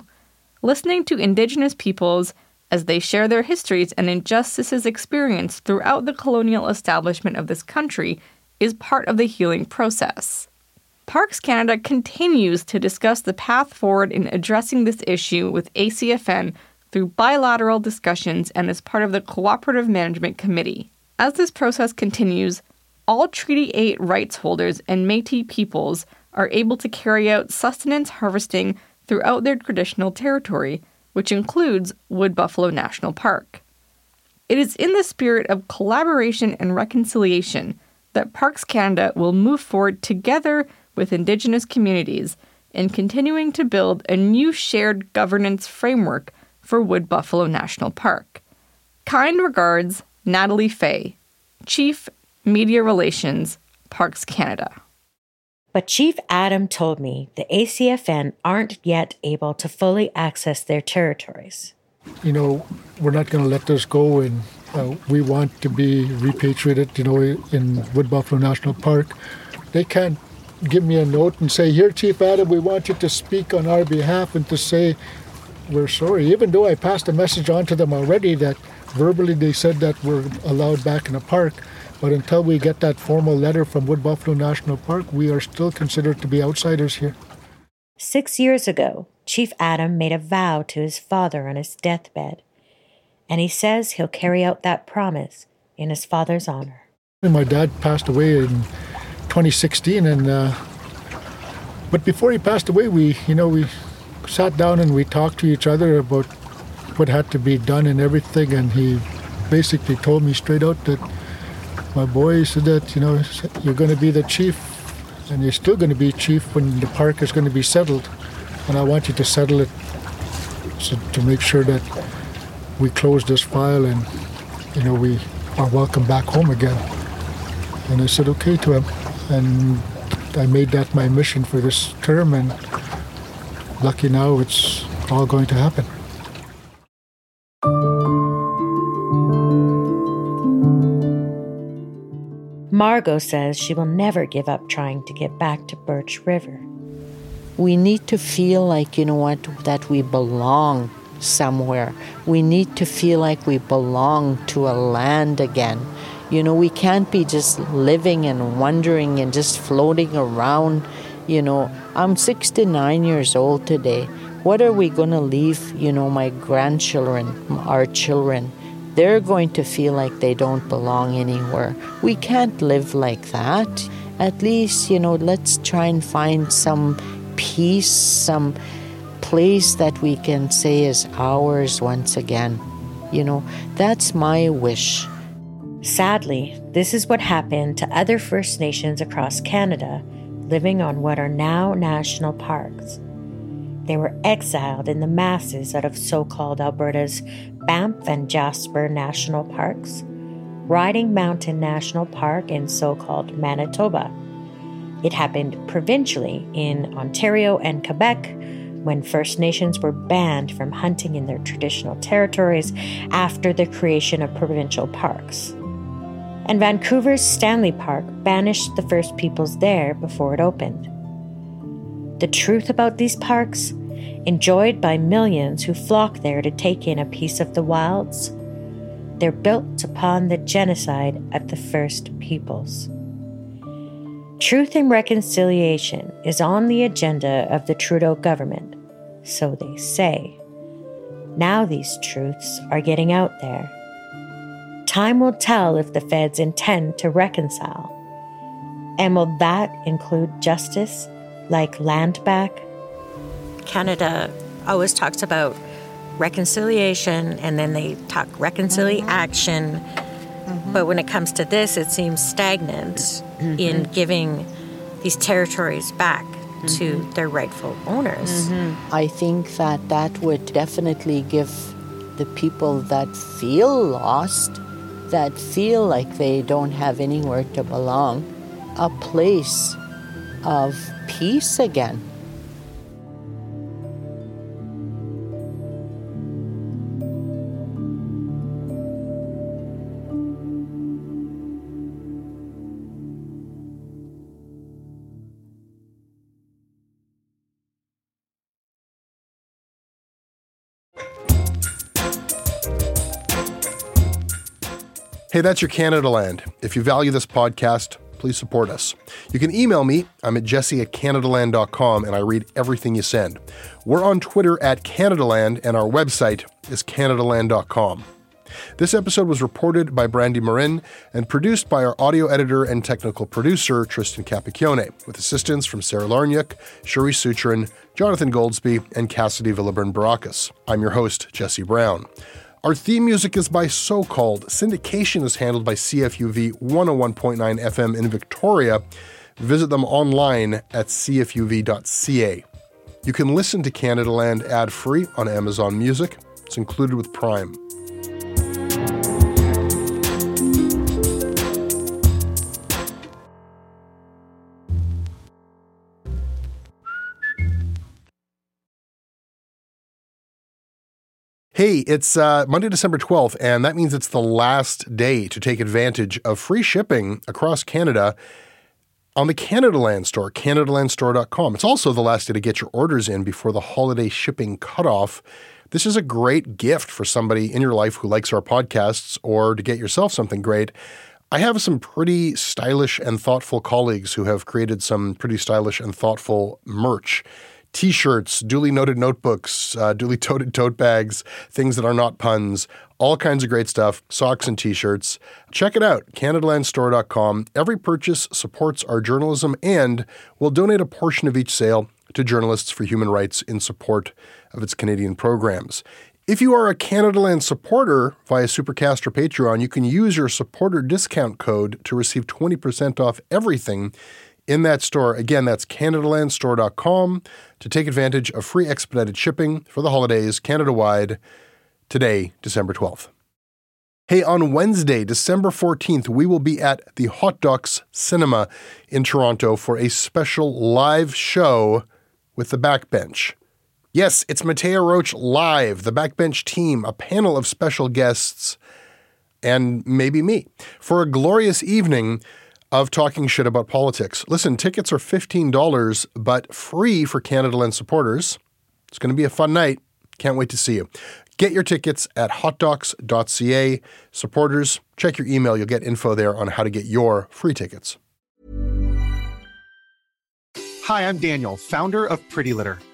Listening to Indigenous peoples as they share their histories and injustices experienced throughout the colonial establishment of this country is part of the healing process. Parks Canada continues to discuss the path forward in addressing this issue with ACFN through bilateral discussions and as part of the Cooperative Management Committee. As this process continues, all Treaty 8 rights holders and Metis peoples are able to carry out sustenance harvesting throughout their traditional territory, which includes Wood Buffalo National Park. It is in the spirit of collaboration and reconciliation that Parks Canada will move forward together with Indigenous communities in continuing to build a new shared governance framework for Wood Buffalo National Park. Kind regards, Natalie Fay, Chief Media Relations, Parks Canada. But Chief Adam told me the ACFN aren't yet able to fully access their territories. You know, we're not going to let this go, and uh, we want to be repatriated, you know, in Wood Buffalo National Park. They can't give me a note and say, Here, Chief Adam, we want you to speak on our behalf and to say we're sorry, even though I passed a message on to them already that verbally they said that we're allowed back in the park. But until we get that formal letter from Wood Buffalo National Park, we are still considered to be outsiders here. Six years ago, Chief Adam made a vow to his father on his deathbed, and he says he'll carry out that promise in his father's honor. My dad passed away in 2016, and uh, but before he passed away, we, you know, we sat down and we talked to each other about what had to be done and everything. And he basically told me straight out that my boy said that, you know, you're going to be the chief and you're still going to be chief when the park is going to be settled. And I want you to settle it so to make sure that we close this file and, you know, we are welcome back home again. And I said okay to him. And I made that my mission for this term, and lucky now it's all going to happen. Margot says she will never give up trying to get back to Birch River. We need to feel like, you know what, that we belong somewhere. We need to feel like we belong to a land again. You know, we can't be just living and wondering and just floating around. You know, I'm 69 years old today. What are we going to leave, you know, my grandchildren, our children? They're going to feel like they don't belong anywhere. We can't live like that. At least, you know, let's try and find some peace, some place that we can say is ours once again. You know, that's my wish. Sadly, this is what happened to other First Nations across Canada living on what are now national parks. They were exiled in the masses out of so called Alberta's Banff and Jasper National Parks, Riding Mountain National Park in so called Manitoba. It happened provincially in Ontario and Quebec when First Nations were banned from hunting in their traditional territories after the creation of provincial parks and Vancouver's Stanley Park banished the First Peoples there before it opened. The truth about these parks, enjoyed by millions who flock there to take in a piece of the wilds, they're built upon the genocide of the First Peoples. Truth and reconciliation is on the agenda of the Trudeau government, so they say. Now these truths are getting out there Time will tell if the feds intend to reconcile. And will that include justice, like land back? Canada always talks about reconciliation and then they talk reconciliation. Mm-hmm. Mm-hmm. But when it comes to this, it seems stagnant mm-hmm. in giving these territories back to mm-hmm. their rightful owners. Mm-hmm. I think that that would definitely give the people that feel lost that feel like they don't have anywhere to belong a place of peace again. Hey, that's your Canadaland. If you value this podcast, please support us. You can email me. I'm at jesse at canadaland.com and I read everything you send. We're on Twitter at Canadaland and our website is canadaland.com. This episode was reported by Brandi Morin and produced by our audio editor and technical producer, Tristan Capicchione, with assistance from Sarah Lawrynuik, Shuri Sutrin, Jonathan Goldsbie, and Cassidy Villaburn Baracus. I'm your host, Jesse Brown. Our theme music is by So Called. Syndication is handled by CFUV 101.9 FM in Victoria. Visit them online at cfuv.ca. You can listen to Canadaland ad free on Amazon Music. It's included with Prime. Hey, it's uh, Monday, December 12th, and that means it's the last day to take advantage of free shipping across Canada on the Canadaland store, CanadaLandStore.com. It's also the last day to get your orders in before the holiday shipping cutoff. This is a great gift for somebody in your life who likes our podcasts or to get yourself something great. I have some pretty stylish and thoughtful colleagues who have created some pretty stylish and thoughtful merch t shirts, duly noted notebooks, uh, duly toted tote bags, things that are not puns, all kinds of great stuff, socks and t shirts. Check it out, CanadaLandStore.com. Every purchase supports our journalism and will donate a portion of each sale to Journalists for Human Rights in support of its Canadian programs. If you are a Canadaland supporter via Supercast or Patreon, you can use your supporter discount code to receive 20% off everything in that store. Again, that's CanadaLandStore.com to take advantage of free expedited shipping for the holidays Canada wide today, December 12th. Hey, on Wednesday, December 14th, we will be at the Hot Docs Cinema in Toronto for a special live show with the Backbench. Yes, it's Mattea Roach live, the Backbench team, a panel of special guests, and maybe me for a glorious evening of talking shit about politics. Listen, tickets are $15, but free for Canadaland supporters. It's going to be a fun night. Can't wait to see you. Get your tickets at hotdocs.ca. Supporters, check your email. You'll get info there on how to get your free tickets. Hi, I'm Daniel, founder of Pretty Litter.